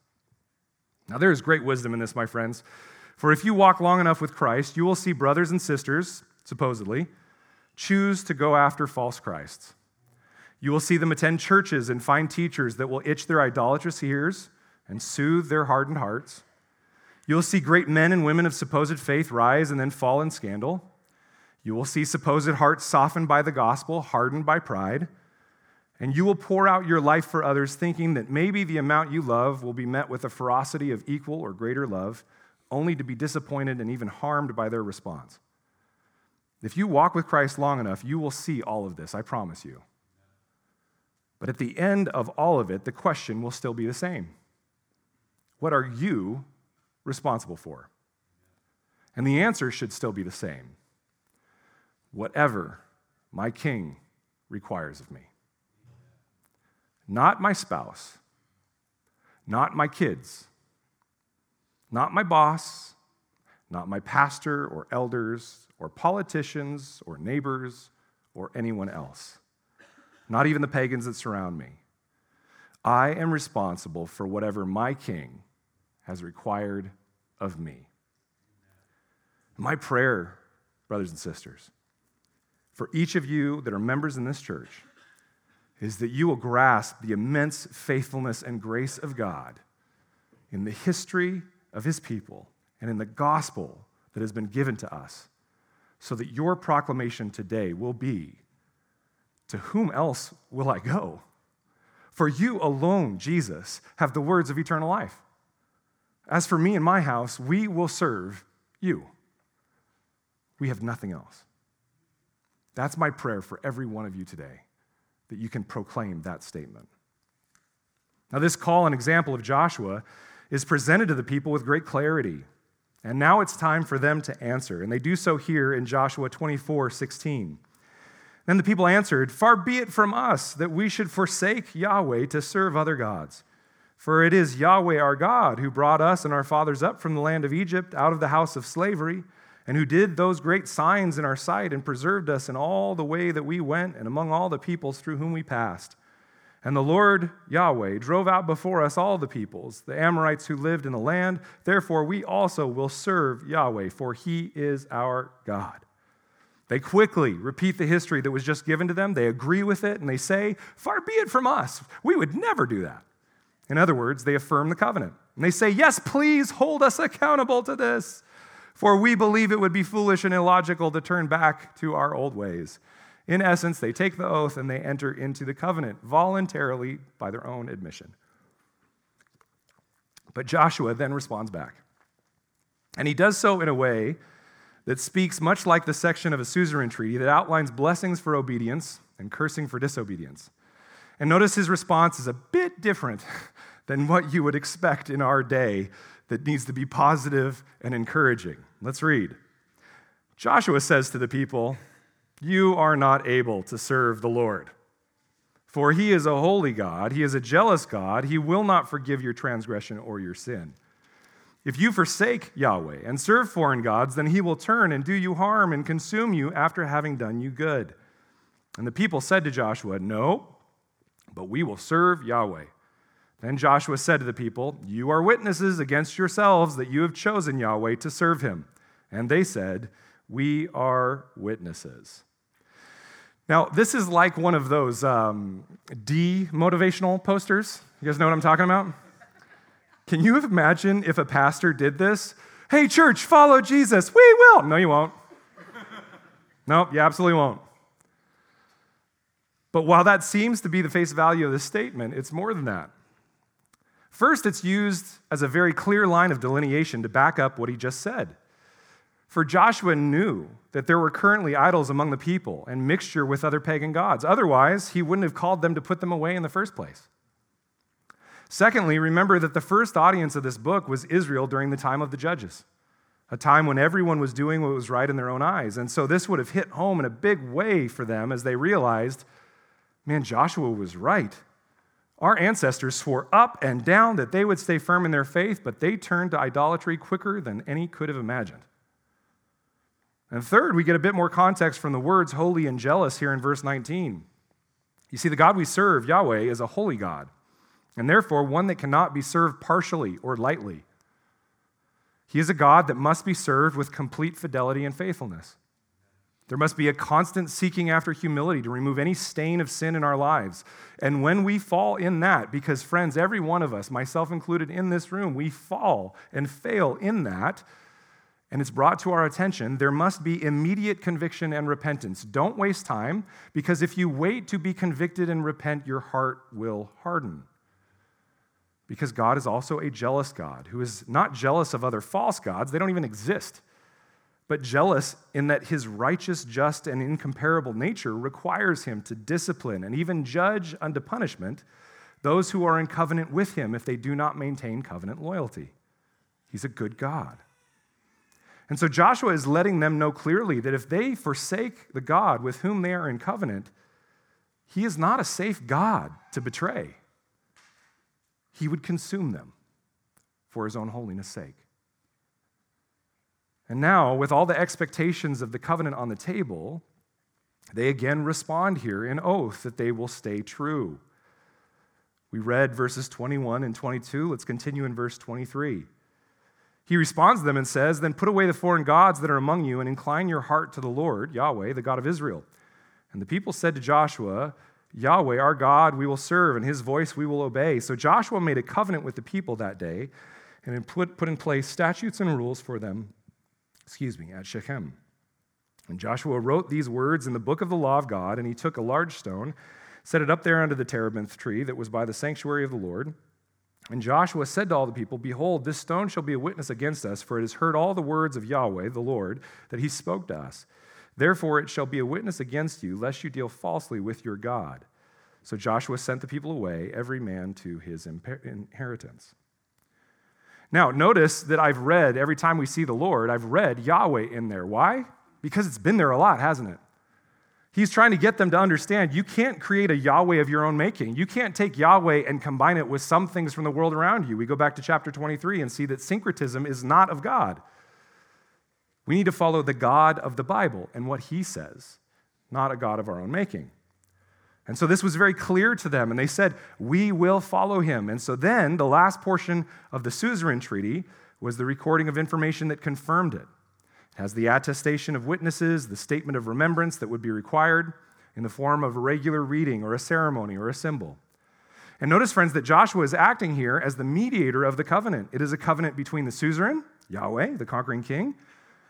Now, there is great wisdom in this, my friends. For if you walk long enough with Christ, you will see brothers and sisters, supposedly, choose to go after false Christs. You will see them attend churches and find teachers that will itch their idolatrous ears and soothe their hardened hearts. You will see great men and women of supposed faith rise and then fall in scandal. You will see supposed hearts softened by the gospel, hardened by pride. And you will pour out your life for others, thinking that maybe the amount you love will be met with a ferocity of equal or greater love, only to be disappointed and even harmed by their response. If you walk with Christ long enough, you will see all of this, I promise you. But at the end of all of it, the question will still be the same What are you responsible for? And the answer should still be the same whatever my king requires of me. Not my spouse, not my kids, not my boss, not my pastor or elders or politicians or neighbors or anyone else, not even the pagans that surround me. I am responsible for whatever my king has required of me. My prayer, brothers and sisters, for each of you that are members in this church is that you will grasp the immense faithfulness and grace of God in the history of his people and in the gospel that has been given to us, so that your proclamation today will be To whom else will I go? For you alone, Jesus, have the words of eternal life. As for me and my house, we will serve you. We have nothing else. That's my prayer for every one of you today, that you can proclaim that statement. Now, this call and example of Joshua is presented to the people with great clarity. And now it's time for them to answer. And they do so here in Joshua 24 16. Then the people answered, Far be it from us that we should forsake Yahweh to serve other gods. For it is Yahweh our God who brought us and our fathers up from the land of Egypt out of the house of slavery and who did those great signs in our sight and preserved us in all the way that we went and among all the peoples through whom we passed. And the Lord Yahweh drove out before us all the peoples, the Amorites who lived in the land. Therefore, we also will serve Yahweh, for he is our God. They quickly repeat the history that was just given to them. They agree with it and they say, Far be it from us. We would never do that. In other words, they affirm the covenant. And they say, Yes, please hold us accountable to this. For we believe it would be foolish and illogical to turn back to our old ways. In essence, they take the oath and they enter into the covenant voluntarily by their own admission. But Joshua then responds back. And he does so in a way that speaks much like the section of a suzerain treaty that outlines blessings for obedience and cursing for disobedience. And notice his response is a bit different than what you would expect in our day that needs to be positive and encouraging. Let's read. Joshua says to the people, You are not able to serve the Lord. For he is a holy God, he is a jealous God, he will not forgive your transgression or your sin. If you forsake Yahweh and serve foreign gods, then he will turn and do you harm and consume you after having done you good. And the people said to Joshua, No, but we will serve Yahweh. Then Joshua said to the people, You are witnesses against yourselves that you have chosen Yahweh to serve him. And they said, We are witnesses. Now, this is like one of those um, D motivational posters. You guys know what I'm talking about? Can you imagine if a pastor did this? Hey, church, follow Jesus. We will. No, you won't. no, you absolutely won't. But while that seems to be the face value of this statement, it's more than that. First, it's used as a very clear line of delineation to back up what he just said. For Joshua knew that there were currently idols among the people and mixture with other pagan gods. Otherwise, he wouldn't have called them to put them away in the first place. Secondly, remember that the first audience of this book was Israel during the time of the judges, a time when everyone was doing what was right in their own eyes. And so this would have hit home in a big way for them as they realized man, Joshua was right. Our ancestors swore up and down that they would stay firm in their faith, but they turned to idolatry quicker than any could have imagined. And third, we get a bit more context from the words holy and jealous here in verse 19. You see, the God we serve, Yahweh, is a holy God, and therefore one that cannot be served partially or lightly. He is a God that must be served with complete fidelity and faithfulness. There must be a constant seeking after humility to remove any stain of sin in our lives. And when we fall in that, because friends, every one of us, myself included in this room, we fall and fail in that, and it's brought to our attention, there must be immediate conviction and repentance. Don't waste time, because if you wait to be convicted and repent, your heart will harden. Because God is also a jealous God who is not jealous of other false gods, they don't even exist, but jealous in that his righteous, just, and incomparable nature requires him to discipline and even judge unto punishment those who are in covenant with him if they do not maintain covenant loyalty. He's a good God. And so Joshua is letting them know clearly that if they forsake the God with whom they are in covenant, he is not a safe God to betray. He would consume them for his own holiness' sake. And now, with all the expectations of the covenant on the table, they again respond here in oath that they will stay true. We read verses 21 and 22. Let's continue in verse 23. He responds to them and says, Then put away the foreign gods that are among you and incline your heart to the Lord, Yahweh, the God of Israel. And the people said to Joshua, Yahweh, our God, we will serve, and his voice we will obey. So Joshua made a covenant with the people that day and put, put in place statutes and rules for them, excuse me, at Shechem. And Joshua wrote these words in the book of the law of God, and he took a large stone, set it up there under the terebinth tree that was by the sanctuary of the Lord. And Joshua said to all the people, Behold, this stone shall be a witness against us, for it has heard all the words of Yahweh, the Lord, that he spoke to us. Therefore it shall be a witness against you, lest you deal falsely with your God. So Joshua sent the people away, every man to his inheritance. Now, notice that I've read, every time we see the Lord, I've read Yahweh in there. Why? Because it's been there a lot, hasn't it? He's trying to get them to understand you can't create a Yahweh of your own making. You can't take Yahweh and combine it with some things from the world around you. We go back to chapter 23 and see that syncretism is not of God. We need to follow the God of the Bible and what he says, not a God of our own making. And so this was very clear to them, and they said, We will follow him. And so then the last portion of the suzerain treaty was the recording of information that confirmed it has the attestation of witnesses, the statement of remembrance that would be required in the form of a regular reading or a ceremony or a symbol. And notice, friends, that Joshua is acting here as the mediator of the covenant. It is a covenant between the suzerain, Yahweh, the conquering king,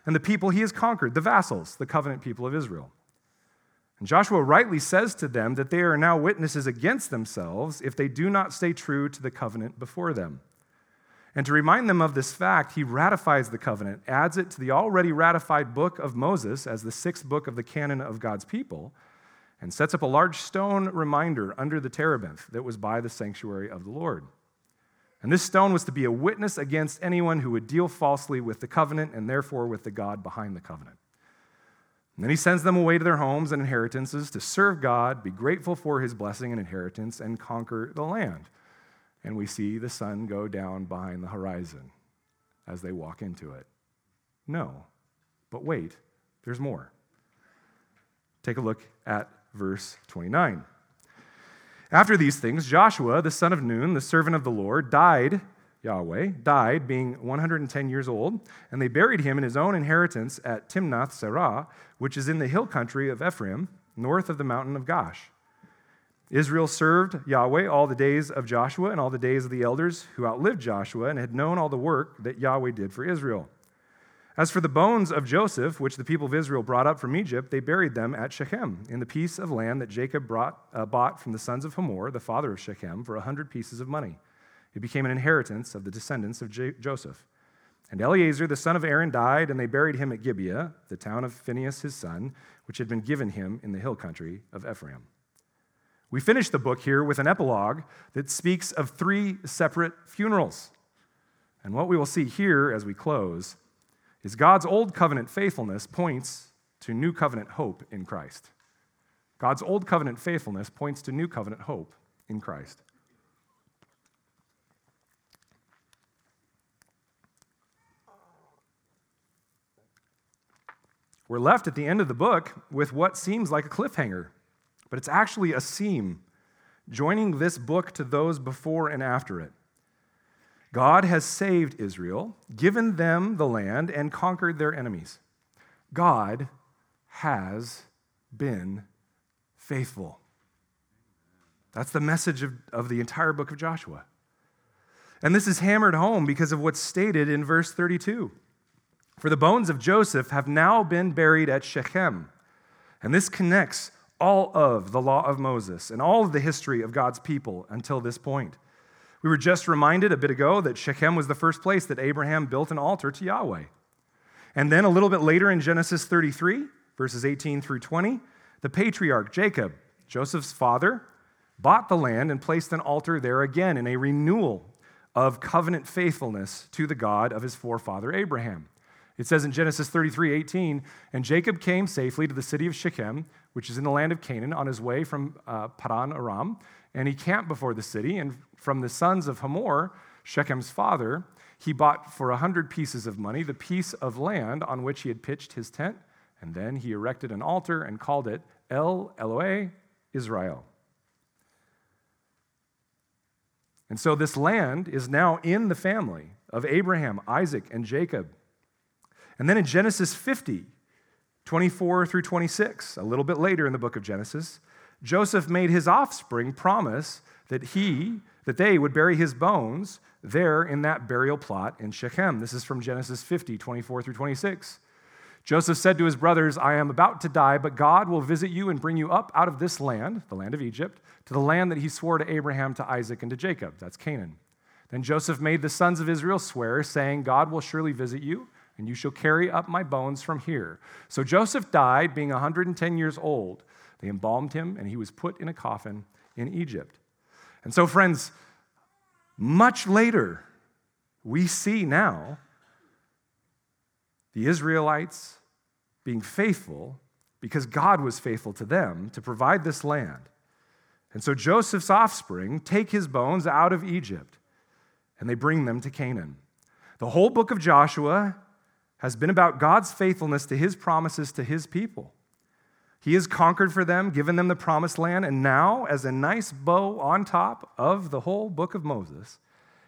and the people he has conquered, the vassals, the covenant people of Israel. And Joshua rightly says to them that they are now witnesses against themselves if they do not stay true to the covenant before them. And to remind them of this fact, he ratifies the covenant, adds it to the already ratified book of Moses as the sixth book of the canon of God's people, and sets up a large stone reminder under the terebinth that was by the sanctuary of the Lord. And this stone was to be a witness against anyone who would deal falsely with the covenant and therefore with the God behind the covenant. And then he sends them away to their homes and inheritances to serve God, be grateful for his blessing and inheritance, and conquer the land and we see the sun go down behind the horizon as they walk into it. No, but wait, there's more. Take a look at verse 29. After these things, Joshua, the son of Nun, the servant of the Lord, died, Yahweh, died, being 110 years old, and they buried him in his own inheritance at Timnath Serah, which is in the hill country of Ephraim, north of the mountain of Gaash. Israel served Yahweh all the days of Joshua and all the days of the elders who outlived Joshua and had known all the work that Yahweh did for Israel. As for the bones of Joseph, which the people of Israel brought up from Egypt, they buried them at Shechem, in the piece of land that Jacob brought, uh, bought from the sons of Hamor, the father of Shechem, for a hundred pieces of money. It became an inheritance of the descendants of J- Joseph. And Eleazar, the son of Aaron, died, and they buried him at Gibeah, the town of Phinehas his son, which had been given him in the hill country of Ephraim. We finish the book here with an epilogue that speaks of three separate funerals. And what we will see here as we close is God's old covenant faithfulness points to new covenant hope in Christ. God's old covenant faithfulness points to new covenant hope in Christ. we're left at the end of the book with what seems like a cliffhanger, but it's actually a seam joining this book to those before and after it. God has saved Israel, given them the land, and conquered their enemies. God has been faithful. That's the message of, of the entire book of Joshua. And this is hammered home because of what's stated in verse 32. For the bones of Joseph have now been buried at Shechem. And this connects all of the law of Moses and all of the history of God's people until this point. We were just reminded a bit ago that Shechem was the first place that Abraham built an altar to Yahweh. And then a little bit later in Genesis 33, verses 18 through 20, the patriarch Jacob, Joseph's father, bought the land and placed an altar there again in a renewal of covenant faithfulness to the God of his forefather Abraham. It says in Genesis 33 18, and Jacob came safely to the city of Shechem, which is in the land of Canaan, on his way from uh, Padan Aram, and he camped before the city. And from the sons of Hamor, Shechem's father, he bought for a hundred pieces of money the piece of land on which he had pitched his tent, and then he erected an altar and called it El Elohe Israel. And so this land is now in the family of Abraham, Isaac, and Jacob. And then in Genesis 50, 24 through 26, a little bit later in the book of Genesis, Joseph made his offspring promise that he, that they would bury his bones there in that burial plot in Shechem. This is from Genesis 50, 24 through 26. Joseph said to his brothers, I am about to die, but God will visit you and bring you up out of this land, the land of Egypt, to the land that he swore to Abraham, to Isaac, and to Jacob. That's Canaan. Then Joseph made the sons of Israel swear, saying, God will surely visit you, and you shall carry up my bones from here. So Joseph died, being 110 years old. They embalmed him, and he was put in a coffin in Egypt. And so, friends, much later, we see now the Israelites being faithful because God was faithful to them to provide this land. And so Joseph's offspring take his bones out of Egypt and they bring them to Canaan. The whole book of Joshua has been about God's faithfulness to his promises to his people. He has conquered for them, given them the promised land, and now, as a nice bow on top of the whole book of Moses,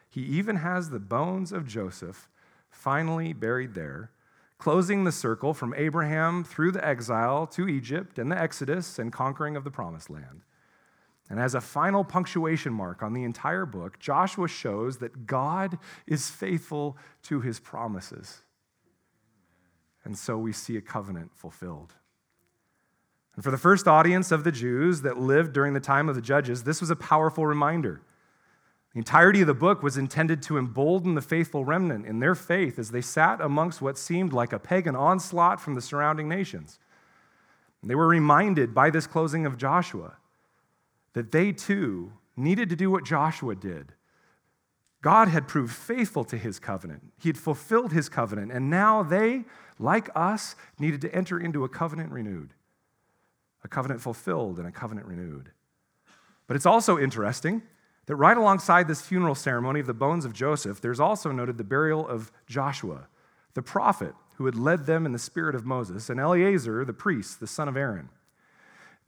he even has the bones of Joseph finally buried there closing the circle from Abraham through the exile to Egypt and the Exodus and conquering of the promised land. And as a final punctuation mark on the entire book, Joshua shows that God is faithful to his promises. And so we see a covenant fulfilled. And for the first audience of the Jews that lived during the time of the judges, this was a powerful reminder the entirety of the book was intended to embolden the faithful remnant in their faith as they sat amongst what seemed like a pagan onslaught from the surrounding nations. They were reminded by this closing of Joshua that they too needed to do what Joshua did. God had proved faithful to his covenant, he had fulfilled his covenant, and now they, like us, needed to enter into a covenant renewed, a covenant fulfilled and a covenant renewed. But it's also interesting that right alongside this funeral ceremony of the bones of Joseph, there's also noted the burial of Joshua, the prophet who had led them in the spirit of Moses, and Eleazar, the priest, the son of Aaron.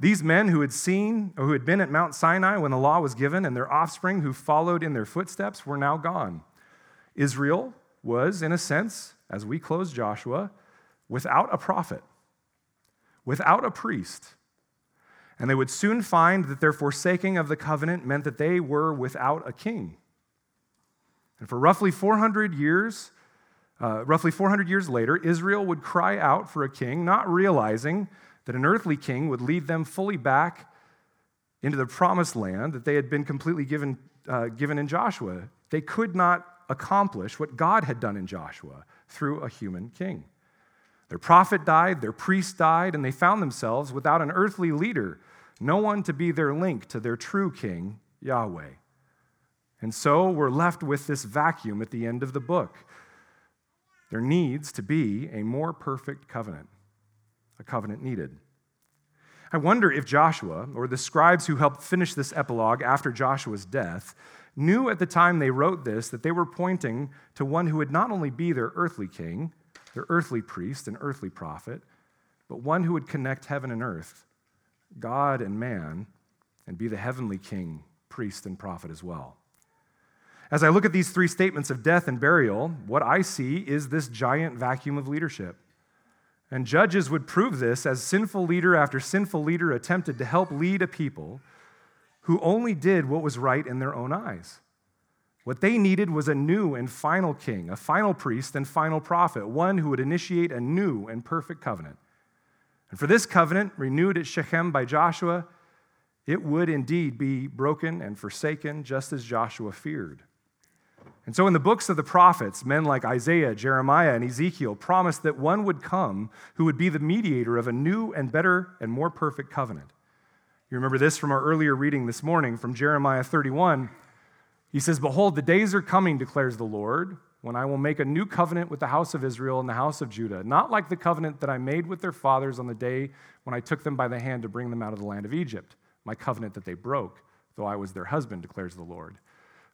These men who had seen or who had been at Mount Sinai when the law was given, and their offspring who followed in their footsteps, were now gone. Israel was, in a sense, as we close Joshua, without a prophet, without a priest, and they would soon find that their forsaking of the covenant meant that they were without a king. And for roughly 400 years, uh, roughly 400 years later, Israel would cry out for a king, not realizing that an earthly king would lead them fully back into the promised land that they had been completely given, uh, given in Joshua. They could not accomplish what God had done in Joshua through a human king. Their prophet died, their priest died, and they found themselves without an earthly leader no one to be their link to their true king, Yahweh. And so we're left with this vacuum at the end of the book. There needs to be a more perfect covenant, a covenant needed. I wonder if Joshua, or the scribes who helped finish this epilogue after Joshua's death, knew at the time they wrote this that they were pointing to one who would not only be their earthly king, their earthly priest, and earthly prophet, but one who would connect heaven and earth, God and man, and be the heavenly king, priest, and prophet as well. As I look at these three statements of death and burial, what I see is this giant vacuum of leadership. And judges would prove this as sinful leader after sinful leader attempted to help lead a people who only did what was right in their own eyes. What they needed was a new and final king, a final priest and final prophet, one who would initiate a new and perfect covenant. And for this covenant, renewed at Shechem by Joshua, it would indeed be broken and forsaken, just as Joshua feared. And so, in the books of the prophets, men like Isaiah, Jeremiah, and Ezekiel promised that one would come who would be the mediator of a new and better and more perfect covenant. You remember this from our earlier reading this morning from Jeremiah 31. He says, Behold, the days are coming, declares the Lord, when I will make a new covenant with the house of Israel and the house of Judah, not like the covenant that I made with their fathers on the day when I took them by the hand to bring them out of the land of Egypt, my covenant that they broke, though I was their husband, declares the Lord.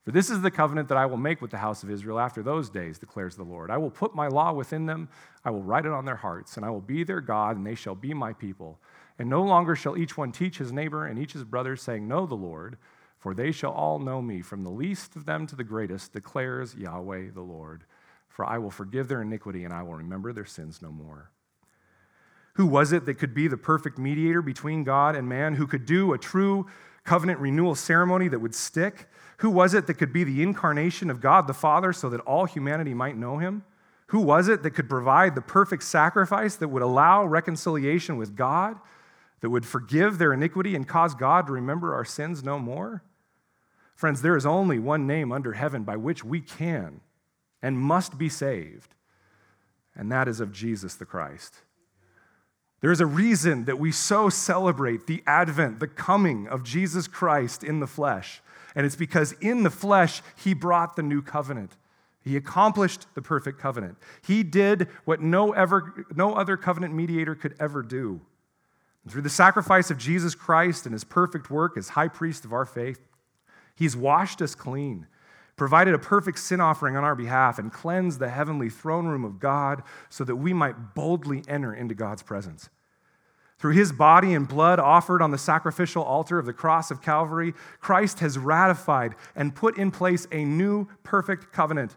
For this is the covenant that I will make with the house of Israel after those days, declares the Lord. I will put my law within them, I will write it on their hearts, and I will be their God, and they shall be my people. And no longer shall each one teach his neighbor and each his brother, saying, Know the Lord, for they shall all know me, from the least of them to the greatest, declares Yahweh the Lord. For I will forgive their iniquity, and I will remember their sins no more. Who was it that could be the perfect mediator between God and man, who could do a true covenant renewal ceremony that would stick? Who was it that could be the incarnation of God the Father so that all humanity might know him? Who was it that could provide the perfect sacrifice that would allow reconciliation with God, that would forgive their iniquity and cause God to remember our sins no more? Friends, there is only one name under heaven by which we can and must be saved, and that is of Jesus the Christ. There is a reason that we so celebrate the advent, the coming of Jesus Christ in the flesh. And it's because in the flesh, he brought the new covenant. He accomplished the perfect covenant. He did what no, ever, no other covenant mediator could ever do. And through the sacrifice of Jesus Christ and his perfect work as high priest of our faith, he's washed us clean, provided a perfect sin offering on our behalf, and cleansed the heavenly throne room of God so that we might boldly enter into God's presence. Through his body and blood offered on the sacrificial altar of the cross of Calvary, Christ has ratified and put in place a new perfect covenant.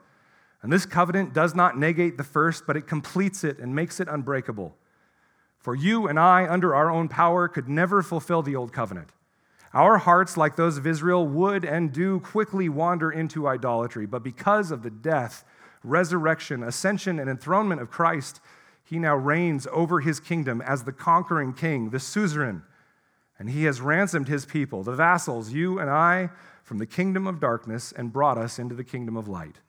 And this covenant does not negate the first, but it completes it and makes it unbreakable. For you and I, under our own power, could never fulfill the old covenant. Our hearts, like those of Israel, would and do quickly wander into idolatry. But because of the death, resurrection, ascension, and enthronement of Christ, he now reigns over his kingdom as the conquering king, the suzerain. And he has ransomed his people, the vassals, you and I, from the kingdom of darkness and brought us into the kingdom of light.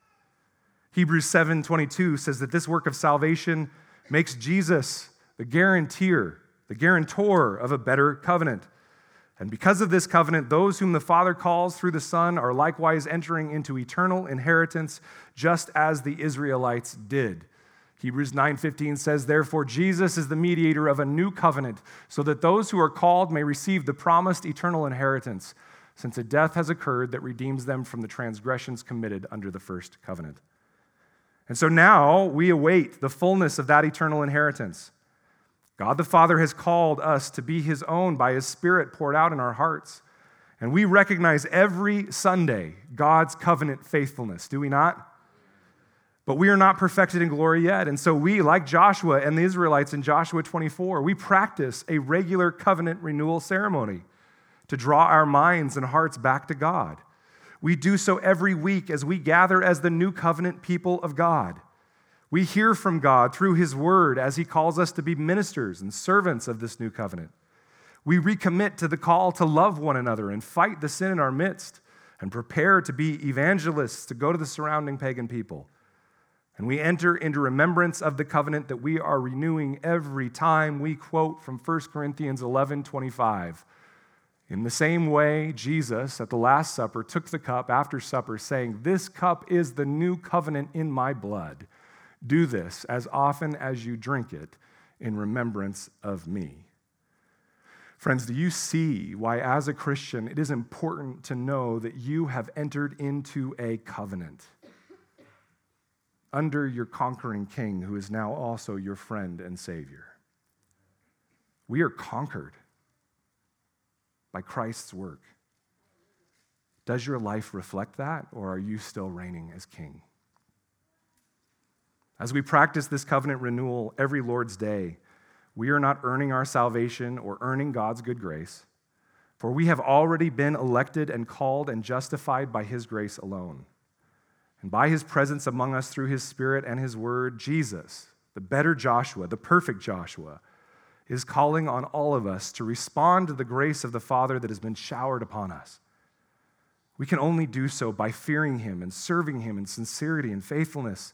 Hebrews 7:22 says that this work of salvation makes Jesus the guarantor, the guarantor of a better covenant. And because of this covenant, those whom the Father calls through the Son are likewise entering into eternal inheritance, just as the Israelites did. Hebrews 9:15 says therefore Jesus is the mediator of a new covenant so that those who are called may receive the promised eternal inheritance since a death has occurred that redeems them from the transgressions committed under the first covenant. And so now we await the fullness of that eternal inheritance. God the Father has called us to be his own by his spirit poured out in our hearts. And we recognize every Sunday God's covenant faithfulness, do we not? But we are not perfected in glory yet. And so we, like Joshua and the Israelites in Joshua 24, we practice a regular covenant renewal ceremony to draw our minds and hearts back to God. We do so every week as we gather as the new covenant people of God. We hear from God through His word as He calls us to be ministers and servants of this new covenant. We recommit to the call to love one another and fight the sin in our midst and prepare to be evangelists to go to the surrounding pagan people. And we enter into remembrance of the covenant that we are renewing every time we quote from 1 Corinthians 11 25. In the same way, Jesus at the Last Supper took the cup after supper, saying, This cup is the new covenant in my blood. Do this as often as you drink it in remembrance of me. Friends, do you see why, as a Christian, it is important to know that you have entered into a covenant? Under your conquering king, who is now also your friend and savior. We are conquered by Christ's work. Does your life reflect that, or are you still reigning as king? As we practice this covenant renewal every Lord's day, we are not earning our salvation or earning God's good grace, for we have already been elected and called and justified by His grace alone. And by His presence among us through His Spirit and His Word, Jesus, the better Joshua, the perfect Joshua, is calling on all of us to respond to the grace of the Father that has been showered upon us. We can only do so by fearing Him and serving Him in sincerity and faithfulness,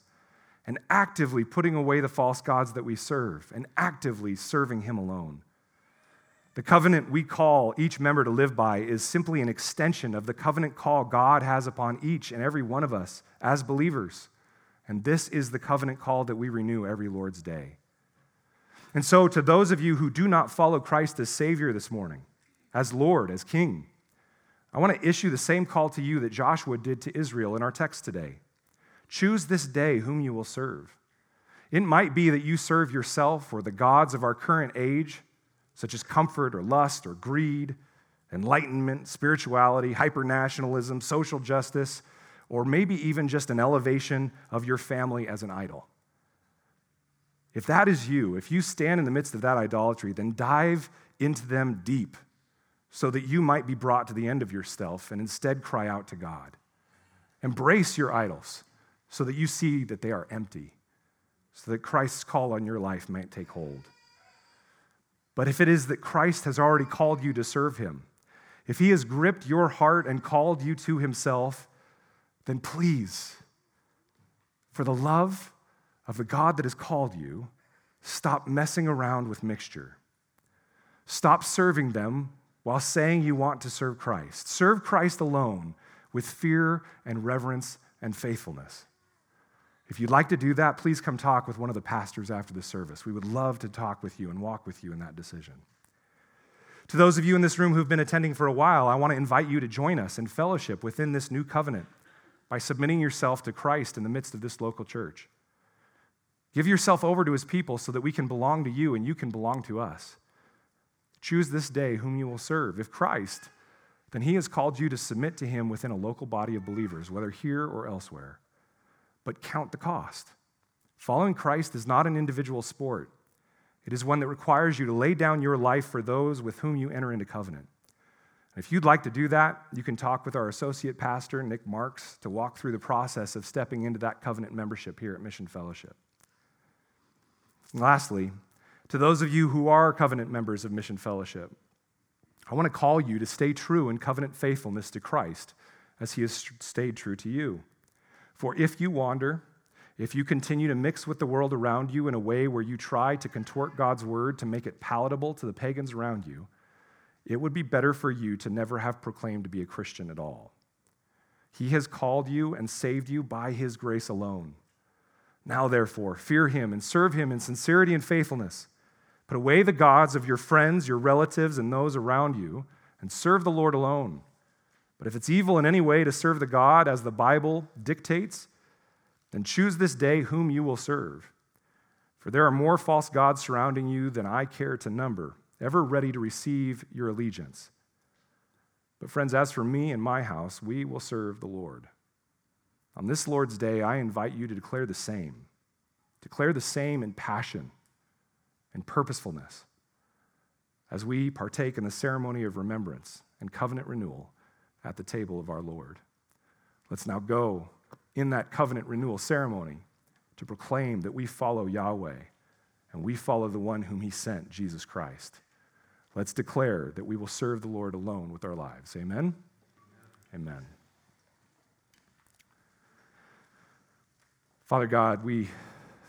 and actively putting away the false gods that we serve, and actively serving Him alone. The covenant we call each member to live by is simply an extension of the covenant call God has upon each and every one of us as believers. And this is the covenant call that we renew every Lord's day. And so, to those of you who do not follow Christ as Savior this morning, as Lord, as King, I want to issue the same call to you that Joshua did to Israel in our text today. Choose this day whom you will serve. It might be that you serve yourself or the gods of our current age, such as comfort or lust or greed, enlightenment, spirituality, hypernationalism, social justice, or maybe even just an elevation of your family as an idol. If that is you, if you stand in the midst of that idolatry, then dive into them deep so that you might be brought to the end of yourself and instead cry out to God. Embrace your idols so that you see that they are empty, so that Christ's call on your life might take hold. But if it is that Christ has already called you to serve him, if he has gripped your heart and called you to himself, then please, for the love of the God that has called you, stop messing around with mixture. Stop serving them while saying you want to serve Christ. Serve Christ alone with fear and reverence and faithfulness. If you'd like to do that, please come talk with one of the pastors after the service. We would love to talk with you and walk with you in that decision. To those of you in this room who've been attending for a while, I want to invite you to join us in fellowship within this new covenant by submitting yourself to Christ in the midst of this local church. Give yourself over to his people so that we can belong to you and you can belong to us. Choose this day whom you will serve. If Christ, then he has called you to submit to him within a local body of believers, whether here or elsewhere. But count the cost. Following Christ is not an individual sport, it is one that requires you to lay down your life for those with whom you enter into covenant. If you'd like to do that, you can talk with our associate pastor, Nick Marks, to walk through the process of stepping into that covenant membership here at Mission Fellowship. Lastly, to those of you who are covenant members of Mission Fellowship, I want to call you to stay true in covenant faithfulness to Christ as he has stayed true to you. For if you wander, if you continue to mix with the world around you in a way where you try to contort God's word to make it palatable to the pagans around you, it would be better for you to never have proclaimed to be a Christian at all. He has called you and saved you by his grace alone. Now, therefore, fear him and serve him in sincerity and faithfulness. Put away the gods of your friends, your relatives, and those around you, and serve the Lord alone. But if it's evil in any way to serve the God as the Bible dictates, then choose this day whom you will serve. For there are more false gods surrounding you than I care to number, ever ready to receive your allegiance. But, friends, as for me and my house, we will serve the Lord. On this Lord's Day, I invite you to declare the same. Declare the same in passion and purposefulness as we partake in the ceremony of remembrance and covenant renewal at the table of our Lord. Let's now go in that covenant renewal ceremony to proclaim that we follow Yahweh and we follow the one whom he sent, Jesus Christ. Let's declare that we will serve the Lord alone with our lives. Amen. Amen. Father God, we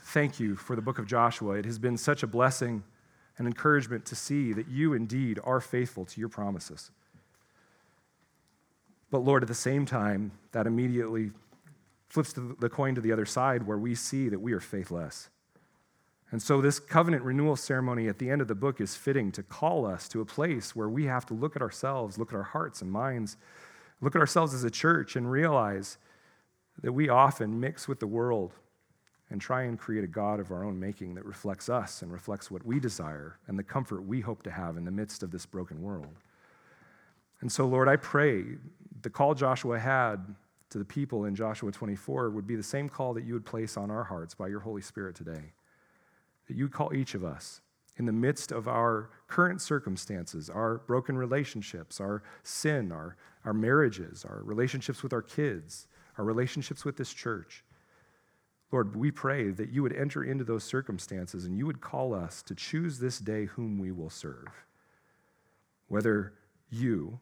thank you for the book of Joshua. It has been such a blessing and encouragement to see that you indeed are faithful to your promises. But Lord, at the same time, that immediately flips the coin to the other side where we see that we are faithless. And so, this covenant renewal ceremony at the end of the book is fitting to call us to a place where we have to look at ourselves, look at our hearts and minds, look at ourselves as a church, and realize that we often mix with the world and try and create a God of our own making that reflects us and reflects what we desire and the comfort we hope to have in the midst of this broken world. And so, Lord, I pray the call Joshua had to the people in Joshua 24 would be the same call that you would place on our hearts by your Holy Spirit today. That you call each of us in the midst of our current circumstances, our broken relationships, our sin, our, our marriages, our relationships with our kids, our relationships with this church. Lord, we pray that you would enter into those circumstances and you would call us to choose this day whom we will serve. Whether you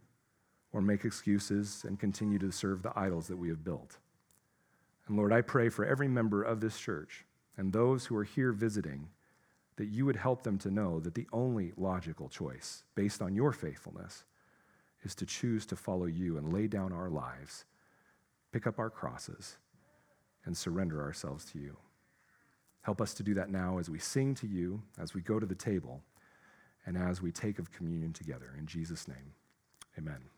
or make excuses and continue to serve the idols that we have built. And Lord, I pray for every member of this church and those who are here visiting that you would help them to know that the only logical choice, based on your faithfulness, is to choose to follow you and lay down our lives, pick up our crosses, and surrender ourselves to you. Help us to do that now as we sing to you, as we go to the table, and as we take of communion together. In Jesus' name, amen.